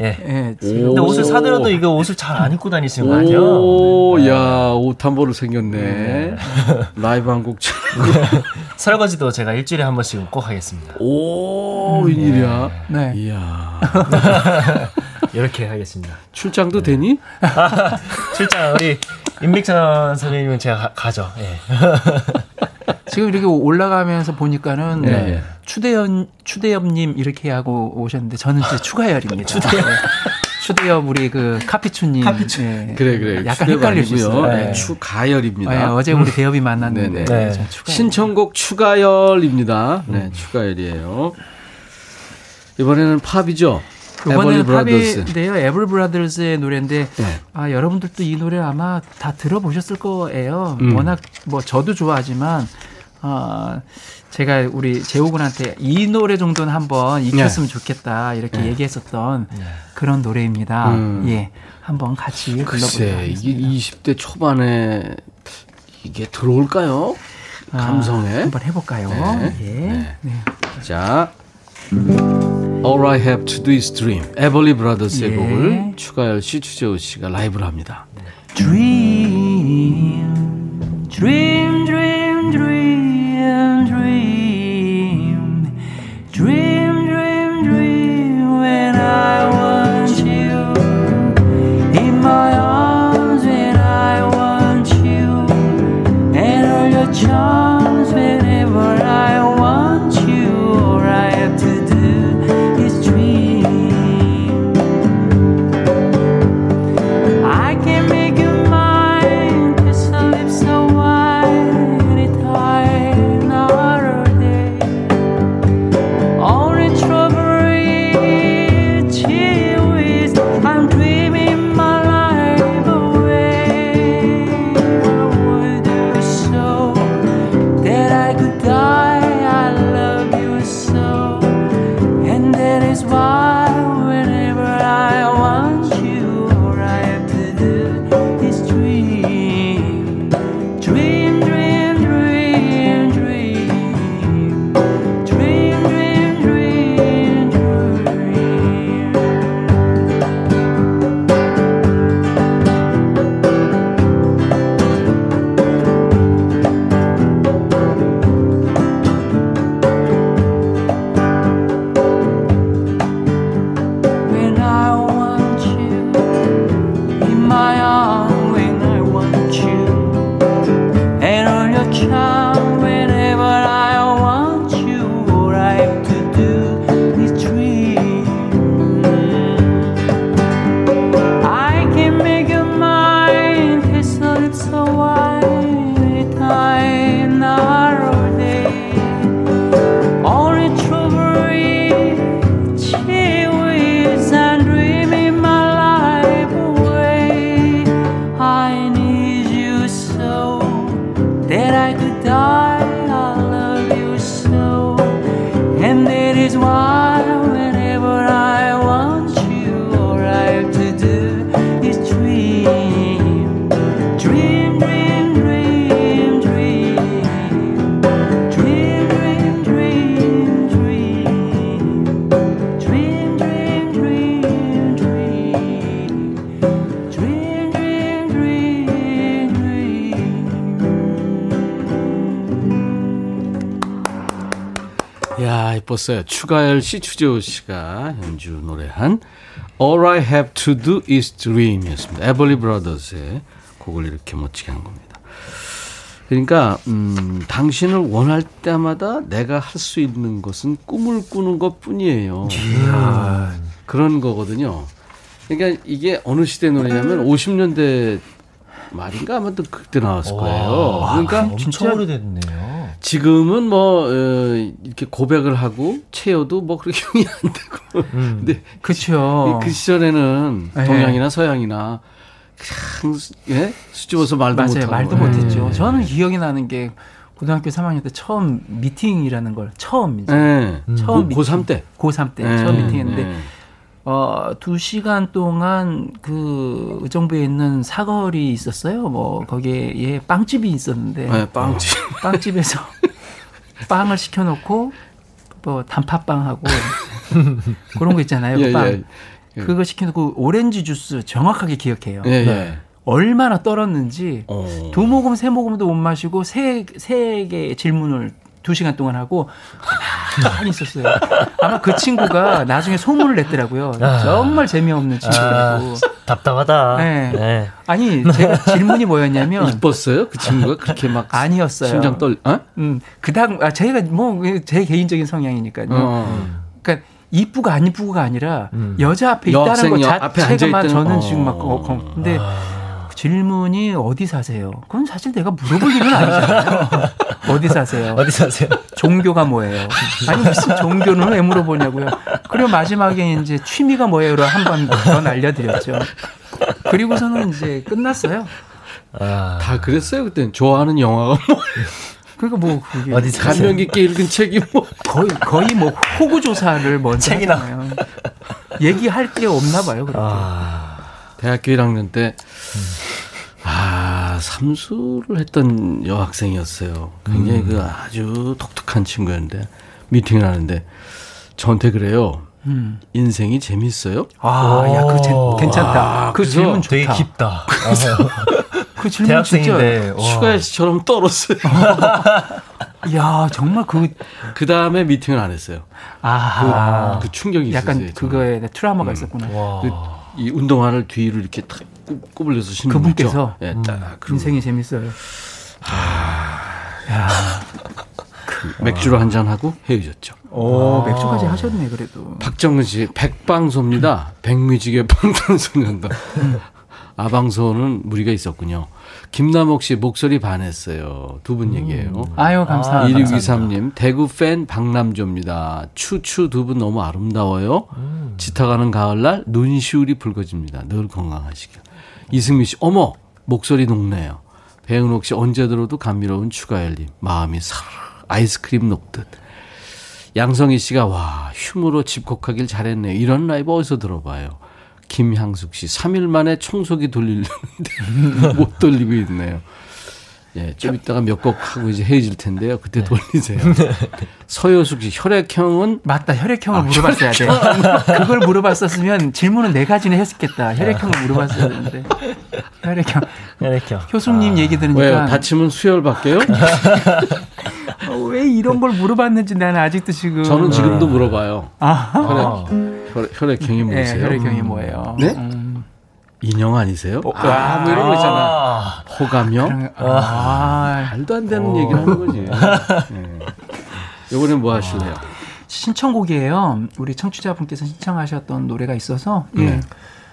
예. 예, 근데 오. 옷을 사더라도 이거 옷을 잘 안 입고 다니시는 거 아니에요? 오, 야, 옷 한 벌을 생겼네. 라이브 한 곡. 참. 설거지도 제가 일주일에 한 번씩은 꼭 하겠습니다. 오, 웬일이야. 네. 이야. 이렇게 하겠습니다. 출장도 되니? 출장 우리 임백천 선생님은 제가 가, 가죠. 예. 지금 이렇게 올라가면서 보니까는 네. 네. 추대엽 추대엽님 이렇게 하고 오셨는데 저는 이제 추가열입니다. 추대엽. 추대엽 우리 그 카피추님. 네. 그래, 그래. 약간 헷갈릴 수. 있어요. 네, 네. 추가열입니다. 네, 어제 우리 대엽이 만났는데 추가열. 신청곡 추가열입니다. 네, 추가열이에요. 이번에는 팝이죠. 이번에는. 팝인데요. 에블 브라더스의 노래인데 네. 아 여러분들도 이 노래 아마 다 들어보셨을 거예요. 음. 워낙 뭐 저도 좋아하지만 아 제가 우리 재호군한테 이 노래 정도는 한번 익혔으면 좋겠다 이렇게 얘기했었던 그런 노래입니다. 네. 음. 예, 한번 같이 하겠습니다. 이게 20대 초반에 이게 들어올까요? 아, 감성에. 한번 해볼까요? 네. 예. 네. 네. 자, All I Have to Do Is Dream, 에벌리 브라더스의 예. 곡을 추가열 씨, 추재호 씨가 라이브를 합니다. Dream, dream, dream, dream, dream, it is wild. 야, 이뻤어요. 추가열 씨, 추재호 씨가 연주 노래한 All I Have to Do is Dream이었습니다. 에벌리 브라더스의 곡을 이렇게 멋지게 한 겁니다. 그러니까 음, 당신을 원할 때마다 내가 할 수 있는 것은 꿈을 꾸는 것뿐이에요. 그런 거거든요. 그러니까 이게 어느 시대 노래냐면 50년대 말인가 아마 또 그때 나왔을 거예요. 그러니까 엄청 오래됐네요. 지금은 뭐 어, 이렇게 고백을 하고 채여도 뭐 그렇게 흉이 안 되고. 근데 그렇죠. 그 시절에는 네. 동양이나 서양이나 그냥 수- 예? 수줍어서 말도 맞아요. 못하고. 말도 예. 못했죠. 저는 기억이 나는 게 고등학교 3학년 때 처음 미팅이라는 걸 처음 이제 예. 처음 고, 고3 때. 고3 때 예. 처음 미팅했는데 예. 어, 두 시간 동안 그 의정부에 있는 사거리 있었어요. 뭐 거기에 예, 빵집이 있었는데 예, 빵집. 빵집에서 빵을 시켜놓고 뭐 단팥빵하고 그런 거 있잖아요. 예, 빵. 예. 예. 그거 시켜놓고 오렌지 주스 정확하게 기억해요. 예, 예. 얼마나 떨었는지 어. 두 모금 세 모금도 못 마시고 세, 세 개의 질문을 두 시간 동안 하고 가만히 있었어요. 아마 그 친구가 나중에 소문을 냈더라고요. 정말 재미없는 아, 친구고. 답답하다. 네. 네. 아니 제가 질문이 뭐였냐면 이뻤어요? 그 친구가 그렇게 막 아니었어요. 심장 떨. 어? 음, 그다음 아 제가 뭐 제 개인적인 성향이니까요. 어. 그러니까 이쁘고 안 이쁘고가 아니라 여자 앞에 있다는 것 자체가만 앉아있다는- 저는 지금 막 어. 어, 어, 근데 그 질문이 어디 사세요? 그건 사실 내가 물어볼 일은 아니잖아요. 어디 사세요? 어디 사세요? 종교가 뭐예요? 아니 무슨 종교는 왜 물어보냐고요. 그리고 마지막에 이제 취미가 뭐예요를 한번더 날려드렸죠. 그리고서는 이제 끝났어요. 아, 다 그랬어요 그때는 좋아하는 영화가 뭐 그러니까 뭐 그게 어디 사세요? 감명 깊게 읽은 책이 뭐 거의 거의 뭐 호구 조사를 먼저 책이나. 얘기할 게 없나 봐요. 그렇게. 아, 대학교 1학년 때, 아, 삼수를 했던 여학생이었어요. 굉장히 그 아주 독특한 친구였는데, 미팅을 하는데, 저한테 그래요. 음. 인생이 재밌어요? 아, 야, 그 제- 오. 괜찮다. 아, 그 질문 좋다. 되게 깊다. 그 질문 진짜. 대학생인데. 씨처럼 떨었어요. 야, 정말 그, 그 다음에 미팅을 안 했어요. 아, 그 충격이 있었어요. 약간. 그거에 트라우마가 있었구나. 와. 그, 이 운동화를 뒤로 이렇게 탁 꾸- 꾸불려서 신는 거 그분께서? 예, 딱. 그리고 인생이 재밌어요. 맥주를 한잔 하고 헤어졌죠. 오, 맥주까지 하셨네, 그래도. 박정근 씨 백방소입니다. 백뮤직의 방탄소년단. 아방소는 무리가 있었군요. 김남옥 씨 목소리 반했어요. 두 분 얘기예요. 아유, 감사합니다. 2623님 대구 팬 박남조입니다. 추추 두 분 너무 아름다워요. 짙어가는 가을날 눈시울이 붉어집니다. 늘 건강하시길. 이승미 씨 어머 목소리 녹네요. 배은옥 씨 언제 들어도 감미로운 추가열님 마음이 살 아이스크림 녹듯. 양성희 씨가 와 흉으로 집콕하길 잘했네요. 이런 라이브 어디서 들어봐요. 김향숙 씨 3일 만에 청소기 돌리려는데 못 돌리고 있네요. 예, 좀 이따가 몇 곡 하고 이제 헤어질 텐데요. 그때 돌리세요. 서효숙 씨 혈액형은 맞다, 혈액형을 아, 물어봤어야 돼. 그걸 물어봤었으면 질문은 네 가지는 했었겠다. 혈액형을 물어봤어야 되는데. 혈액형. 이렇게. 효숙님 얘기 왜요? 들으니까. 다치면 수혈 받게요? 어, 왜 이런 걸 물어봤는지 나는 아직도 지금. 저는 지금도 물어봐요. 아, 혈액, 혈액, 혈액형이 네, 뭐세요? 혈액형이 뭐예요? 네? 음, 인형 아니세요? 어, 아, 뭐 이런 거 있잖아. 아, 호감형? 아, 말도 안 되는 얘기를 하는 거지. 네. 요번엔 뭐 하실래요? 신청곡이에요. 우리 청취자분께서 신청하셨던 노래가 있어서 예. 네.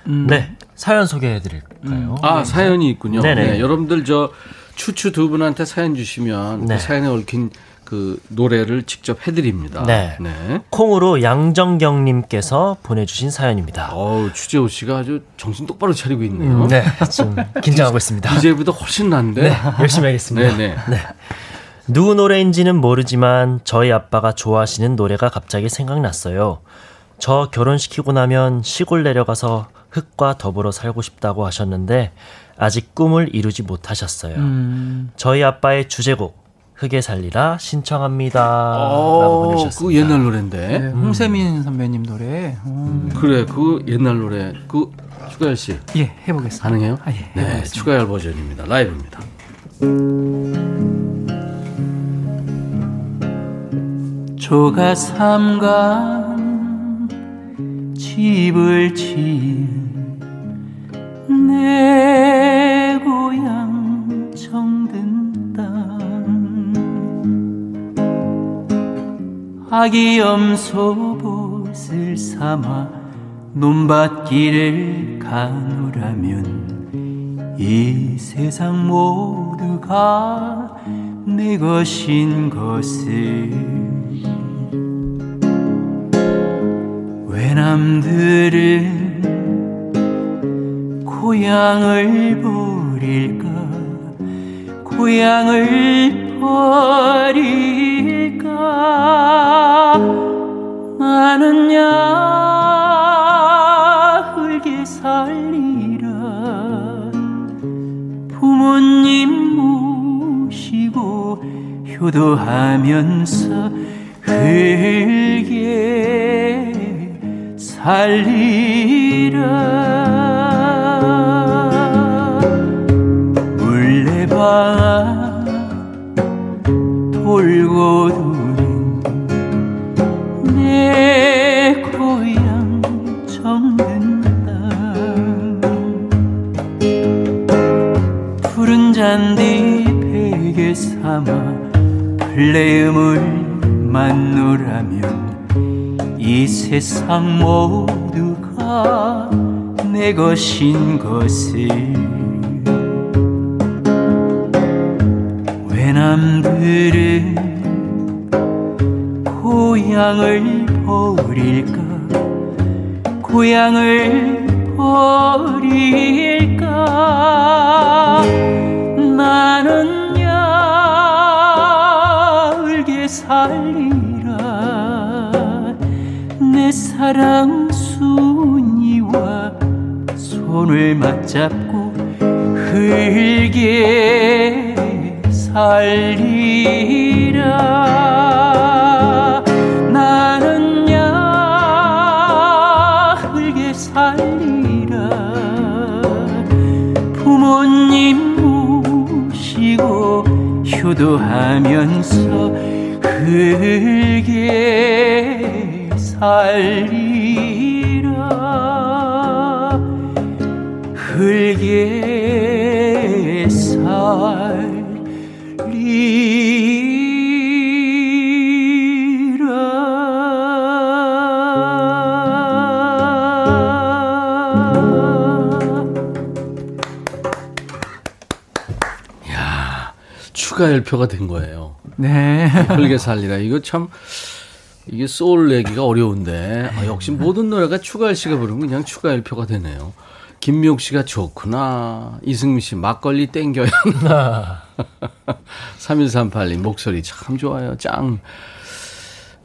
음, 네. 사연 소개해 드릴까요? 아, 사연이 있군요. 네네. 네, 여러분들 저 추추 두 분한테 사연 주시면 네. 그 사연에 얽힌 그 노래를 직접 해드립니다. 네. 네. 콩으로 양정경님께서 보내주신 사연입니다. 어우, 추재호 씨가 아주 정신 똑바로 차리고 있네요. 네, 지금 긴장하고 있습니다. DJ보다 훨씬 난데. 네, 열심히 하겠습니다. 네네. 누구 노래인지는 모르지만 저희 아빠가 좋아하시는 노래가 갑자기 생각났어요. 저 결혼시키고 나면 시골 내려가서 흙과 더불어 살고 싶다고 하셨는데 아직 꿈을 이루지 못하셨어요. 음, 저희 아빠의 주제곡 흙에 살리라 신청합니다. 라고 어, 그 보내주셨습니다. 옛날 노래인데. 네, 홍세민 선배님 노래. 음, 그래, 그 옛날 노래. 그 추가열 씨 예, 해보겠습니다. 가능해요? 아, 예, 네, 해보겠습니다. 추가열 버전입니다. 라이브입니다. 조가 삼간 집을 지은 내 고향 정든 땅 아기 염소 봇을 삼아 논밭길을 가누라면 이 세상 모두가 내 것인 것을. 외남들은 고향을 버릴까 고향을 버릴 까 나는야 흙에 살리라. 부모님 모시고 효도하면서 흙에 살리라. 물레방 푸른 잔디 베개 삼아 플레음을만 노라면 이 세상 모두가 내 것인 것을. 외남들은 고향을 버릴까? 고향을 버릴까 나는야 울게 살리라. 내 사랑 순이와 손을 맞잡고 흘게 살리라. 나는 야 흘게 살리라. 부모님 모시고 효도하면서 흘게 살리라. 흘게 살 추가 열표가 된 거예요. 네. 흙에 살리라. 이거 참 이게 소울 내기가 어려운데 아, 역시 모든 노래가 추가열 씨가 부르면 그냥 추가 열 표가 되네요. 김미옥 씨가 좋구나. 이승미 씨 막걸리 땡겨요. 3138님 목소리 참 좋아요. 짱.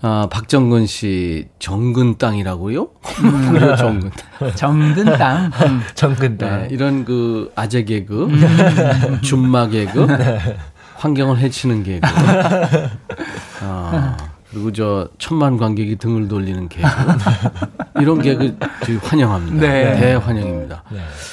아, 박정근 씨 정근 땅이라고요? 정근. 정든 땅. 음. 정근다. 네, 이런 그 아재 개그, 준마 개그, 환경을 해치는 개그. 아, 그리고 저 천만 관객이 등을 돌리는 개그. 이런 개그 저희 환영합니다. 네. 대환영입니다.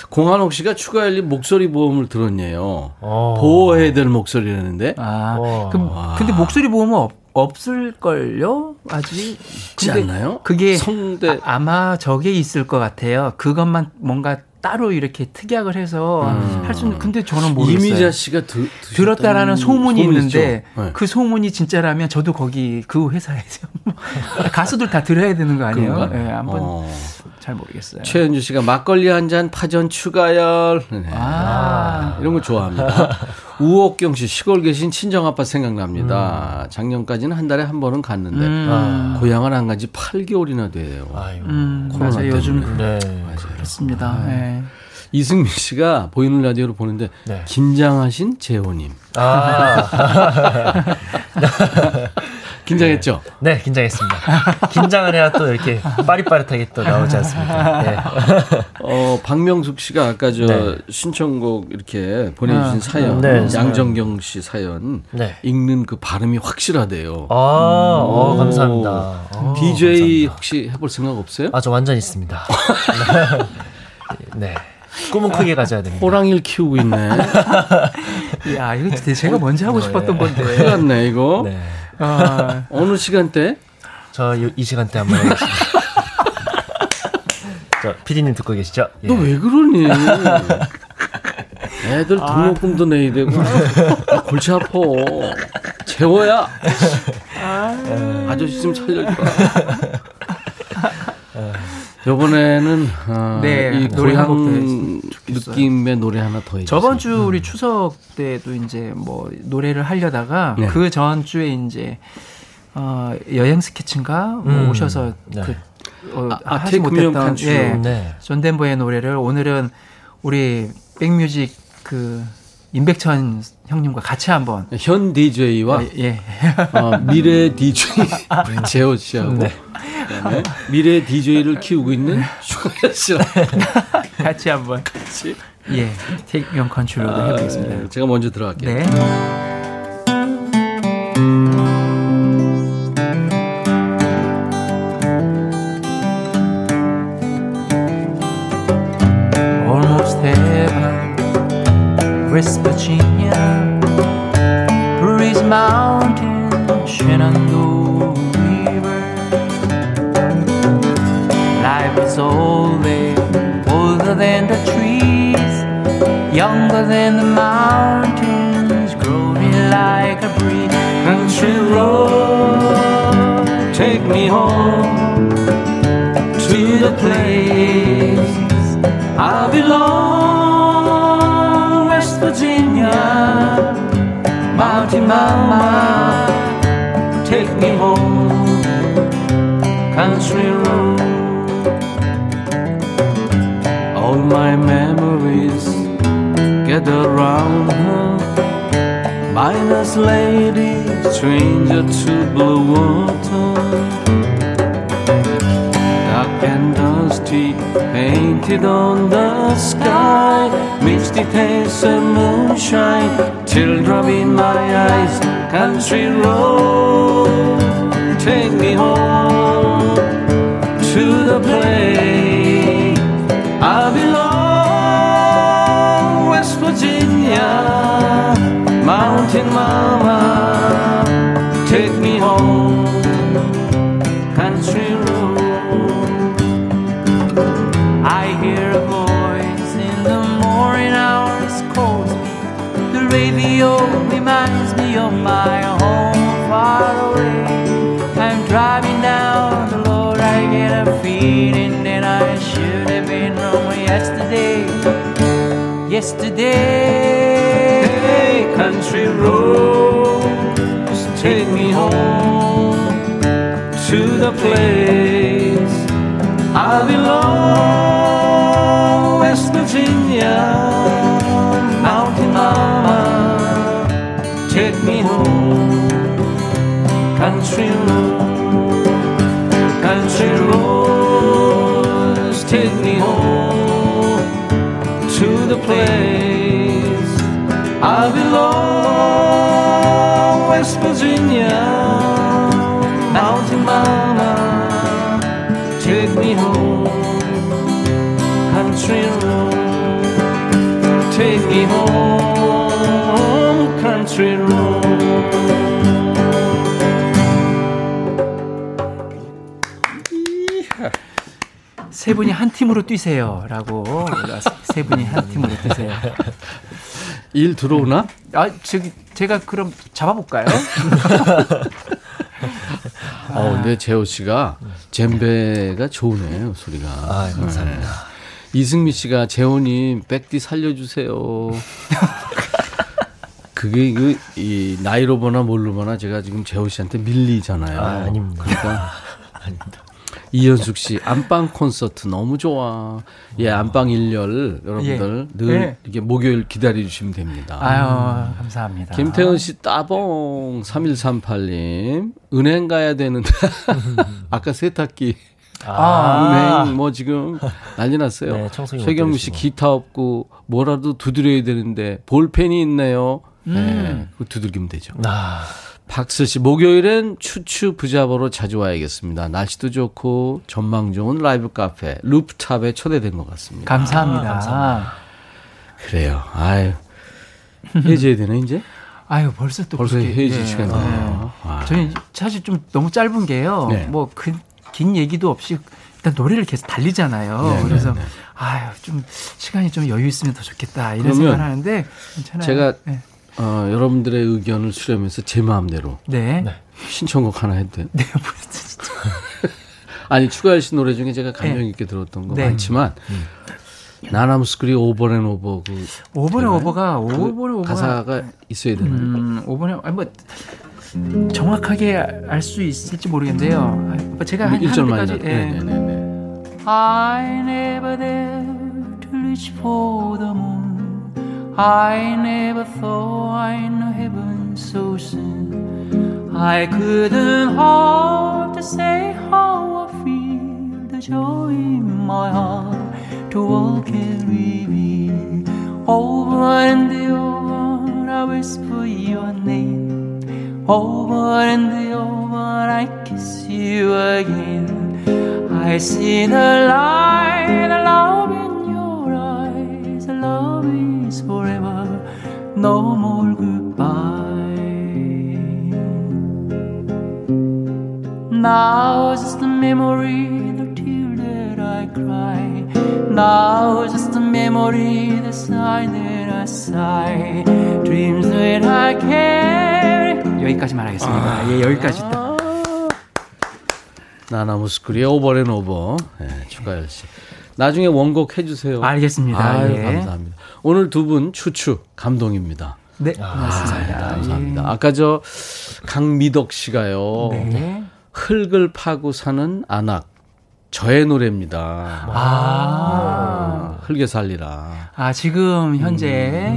공한옥 씨가 추가 열린 목소리 보험을 들었네요. 어. 보호해야 될 목소리라는데. 아, 와. 그, 근데 목소리 보험은 없, 없을걸요? 아직. 있지 않나요? 그게 성대. 아, 마 저게 있을 것 같아요. 그것만 뭔가 따로 이렇게 특약을 해서 음. 할수 있는 근데 저는 모르겠어요. 이미자 씨가 드, 들었다라는 소문이 소문이 있는데. 네. 그 소문이 진짜라면 저도 거기 그 회사에서 가수들 다 들어야 되는 거 아니에요? 예, 한번 어. 잘 모르겠어요. 최현주 씨가 막걸리 한 잔 파전 추가열. 네. 아. 이런 거 좋아합니다. 우옥경 씨 시골 계신 친정 아빠 생각납니다. 작년까지는 한 달에 한 번은 갔는데 음. 고향은 안 간지 8개월이나 돼요. 아유. 음, 코로나 맞아요. 요즘 때문에. 네. 그렇습니다. 예. 이승민 씨가 보이는 라디오로 보는데 네. 긴장하신 재호님. 아. 긴장했죠? 네, 긴장했습니다. 긴장을 해야 또 이렇게 빠릿빠릿하게 또 나오지 않습니까? 네. 어, 박명숙 씨가 아까 저 네. 신청곡 이렇게 보내주신 사연, 네, 양정경 씨 사연 네. 읽는 그 발음이 확실하대요. 아, 어, 감사합니다. 어, DJ 감사합니다. 혹시 해볼 생각 없어요? 아, 저 완전 있습니다. 네. 꿈은 크게 가져야 됩니다. 호랑이를 키우고 있네. 야, 이거 진짜 제가 먼저 하고 싶었던 큰일 건데. 났네, 이거. 네. 아, 어느 시간대? 저 이 시간대 한번 해보겠습니다. 저 피디님 듣고 계시죠? 예. 너왜 그러니? 애들 등록금도 내야 되고 아, 골치 아파. 재호야. 아저씨 좀 살려줘. 이번에는 어, 네, 이 노래 고향. 느낌의 노래 하나 더 해주세요. 저번 주 우리 추석 때도 이제 뭐 노래를 하려다가 네. 그 전 주에 이제 어, 여행 스케치인가 뭐 음, 오셔서 네. 그 어, 아, 아, 하지 못했던. 예, 네. 존 덴버의 노래를 오늘은 우리 백뮤직 그 임백천 형님과 같이 한번 현 DJ와 예, 어, 미래 DJ 재호 씨하고 네. 미래 DJ를 키우고 있는 슈가야 씨랑 같이 한번 같이 예 테이크 명 컨트롤도 아, 해보겠습니다. 제가 먼저 들어갈게요. 네. Than the mountains, growing like a breeze. Country road, take me home to the place I belong, West Virginia, Mountain Mama, gather round her, minus lady, stranger to blue water dark and dusty, painted on the sky. Misty taste of moonshine, teardrop in my eyes. Country road, take me home to the place Virginia, Mountain Mama, take me home. Country road. I hear a voice in the morning hours calls me. The radio reminds me of my home far away. I'm driving down the road, I get a feeling that I should have been home yesterday. Yesterday, the place. I belong, West Virginia, Mountain Mama, take me home, country road, country roads, take me home to the place. I belong, West Virginia, 세 분이 한 팀으로 뛰세요라고. 세 분이 한 팀으로 뛰세요. 일 들어오나? 아, 저기 제가 그럼 잡아볼까요? 어, 근데 재호 씨가 젬베가 좋으네요, 소리가. 아, 감사합니다. 네. 이승미 씨가 재호님 백디 살려주세요. 그게 그, 이, 나이로 보나 뭘로 보나 제가 지금 재호 씨한테 밀리잖아요. 아, 아닙니다. 그러니까. 이현숙 씨, 안방 콘서트 너무 좋아. 예, 안방 일열 여러분들 예. 늘 예. 이렇게 목요일 기다려 주시면 됩니다. 아유, 감사합니다. 김태훈 씨 따봉 3138님 은행 가야 되는데 아까 세탁기 아. 은행 뭐 지금 난리 났어요. 네, 최경무 씨. 기타 없고 뭐라도 두드려야 되는데 볼펜이 있네요. 음. 네, 그 두들기면 되죠. 아, 박슬 씨 목요일엔 추추 부자보러 자주 와야겠습니다. 날씨도 좋고 전망 좋은 라이브 카페 루프탑에 초대된 것 같습니다. 감사합니다. 그래요. 아유 해제해야 되나 이제? 아유, 벌써 또 벌써 헤어질 예. 시간이네요. 네. 아. 저희 사실 좀 너무 짧은 게요. 네. 뭐긴 얘기도 없이 일단 노래를 계속 달리잖아요. 네, 그래서 네, 네. 아유 좀 시간이 좀 여유 있으면 더 좋겠다 이런 생각을 하는데 괜찮아요. 제가 네. 어, 여러분들의 의견을 수렴해서 제 마음대로 네. 신청곡 하나 해도 돼요? 네, 진짜. 아니 추가열 씨 노래 중에 제가 감명 있게 들었던 거 네. 많지만 나나 무스쿠리 Over and Over 그 오버네 되나요? 오버가 그 오버네 오버가 가사가 있어야 되나요? 음, Over and 아니 뭐 정확하게 알 수 있을지 모르겠는데요. 아, 뭐 제가 한, 일절만 한요 때까지 예. 네네 네. I never dared to reach for the moon. I never thought I'd know heaven so soon. I couldn't hope to say how I feel. The joy in my heart to all can reveal. Over and over, I whisper your name. Over and over, I kiss you again. I see the light, the love is forever, no more goodbye. Now just a memory, the tear that I cry. Now just a memory, the sigh that I sigh. Dreams that I carry. 여기까지만 하겠습니다. 예, 여기까지. 나나무스크리의 오버앤오버 네, 추가열 씨. 나중에 원곡 해주세요. 알겠습니다. 아유, 예. 감사합니다. 오늘 두 분 추추 감동입니다. 네, 고맙습니다. 아, 감사합니다. 아까 저 강미덕 씨가요. 네. 흙을 파고 사는 안악 저의 노래입니다. 아. 흙에 살리라. 아, 지금 현재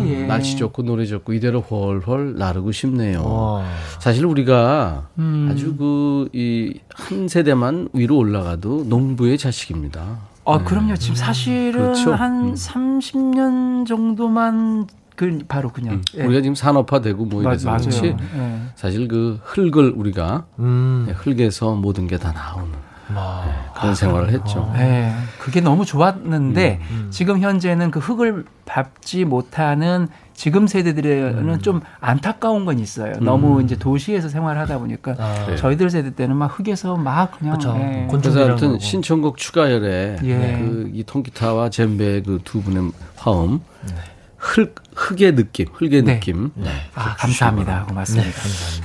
예. 날씨 좋고 노래 좋고 이대로 훨훨 나르고 싶네요. 와. 사실 우리가 음. 아주 그 이 한 세대만 위로 올라가도 농부의 자식입니다. 아, 그럼요. 지금 사실은 그렇죠. 한 음. 30년 정도만 그 바로 그냥 예. 우리가 지금 산업화되고 뭐 마- 이래서 맞아요. 그렇지. 예. 사실 그 흙을 우리가 음. 네, 흙에서 모든 게 다 나오는 와. 그런 생활을 했죠. 네, 그게 너무 좋았는데 음, 지금 현재는 그 흙을 밟지 못하는 지금 세대들에는 음. 좀 안타까운 건 있어요. 너무 이제 도시에서 생활하다 보니까 아, 네. 저희들 세대 때는 막 흙에서 막 그냥 그렇죠. 예. 그래서 아무튼. 신청곡 추가열에 예. 그이 통기타와 젬베의 그두 분의 화음 흙 흙의 느낌, 흙의 네. 느낌 아, 감사합니다. 고맙습니다.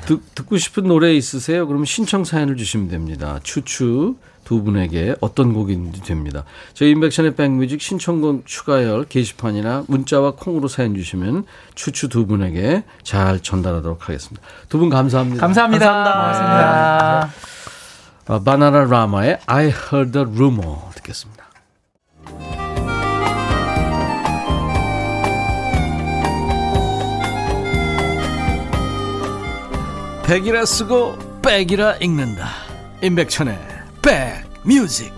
듣, 듣고 싶은 노래 있으세요? 그러면 신청 사연을 주시면 됩니다. 추추 두 분에게 어떤 곡인지 됩니다. 저희 인백션의 백뮤직 신청곡 추가열 게시판이나 문자와 콩으로 사연 주시면 추추 두 분에게 잘 전달하도록 하겠습니다. 두 분 감사합니다. 감사합니다. 고맙습니다. 어, 바나나 라마의 I Heard a Rumor 듣겠습니다. 백이라 쓰고 백이라 읽는다. 임백천의 백뮤직.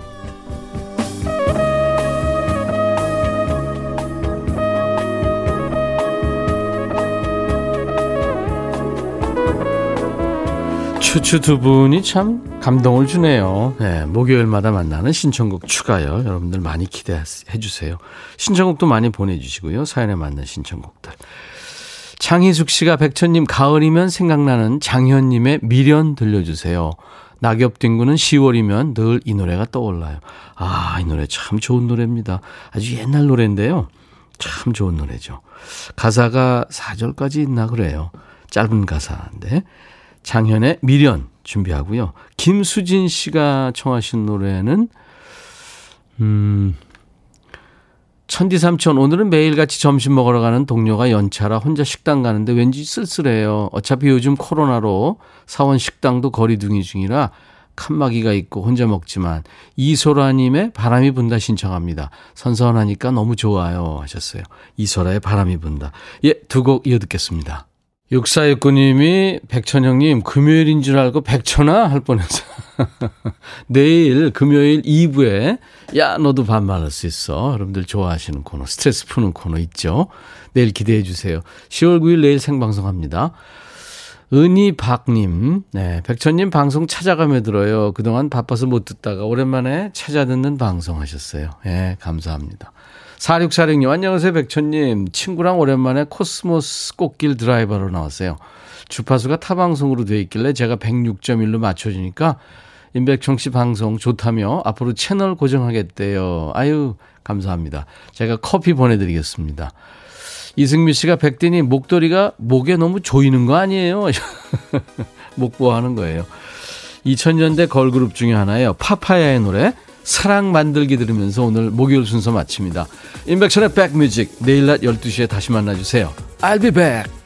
추추 두 분이 참 감동을 주네요. 네, 목요일마다 만나는 신청곡 추가요. 여러분들 많이 기대해 주세요. 신청곡도 많이 보내주시고요. 사연에 맞는 신청곡들. 장희숙 씨가 백천님 가을이면 생각나는 장현님의 미련 들려주세요. 낙엽 뒹구는 10월이면 늘 이 노래가 떠올라요. 아, 이 노래 참 좋은 노래입니다. 아주 옛날 노래인데요. 참 좋은 노래죠. 가사가 4절까지 있나 그래요. 짧은 가사인데. 장현의 미련 준비하고요. 김수진 씨가 청하신 노래는 음 천디삼촌 오늘은 매일같이 점심 먹으러 가는 동료가 연차라 혼자 식당 가는데 왠지 쓸쓸해요. 어차피 요즘 코로나로 사원 식당도 거리둥이 중이라 칸막이가 있고 혼자 먹지만 이소라님의 바람이 분다 신청합니다. 선선하니까 너무 좋아요 하셨어요. 이소라의 바람이 분다. 예, 두 곡 이어 듣겠습니다. 6469님이 백천형님 금요일인 줄 알고 백천아 할 뻔했어. 내일 금요일 2부에 야 너도 반말할 수 있어. 여러분들 좋아하시는 코너 스트레스 푸는 코너 있죠. 내일 기대해 주세요. 10월 9일 내일 생방송합니다. 은희박님, 네, 백천님 방송 찾아가며 들어요. 그동안 바빠서 못 듣다가 오랜만에 찾아 듣는 방송 하셨어요. 예, 네, 감사합니다. 4646님, 안녕하세요, 백천님. 친구랑 오랜만에 코스모스 꽃길 드라이브로 나왔어요. 주파수가 타방송으로 돼 있길래 제가 106.1로 맞춰주니까 임백천 씨 방송 좋다며 앞으로 채널 고정하겠대요. 아유, 감사합니다. 제가 커피 보내드리겠습니다. 이승미 씨가 백대니 목도리가 목에 너무 조이는 거 아니에요? 목보하는 거예요. 2000년대 걸그룹 중에 하나예요. 파파야의 노래 사랑 만들기 들으면서 오늘 목요일 순서 마칩니다. 인백천의 백뮤직 내일 낮 12시에 다시 만나주세요. I'll be back.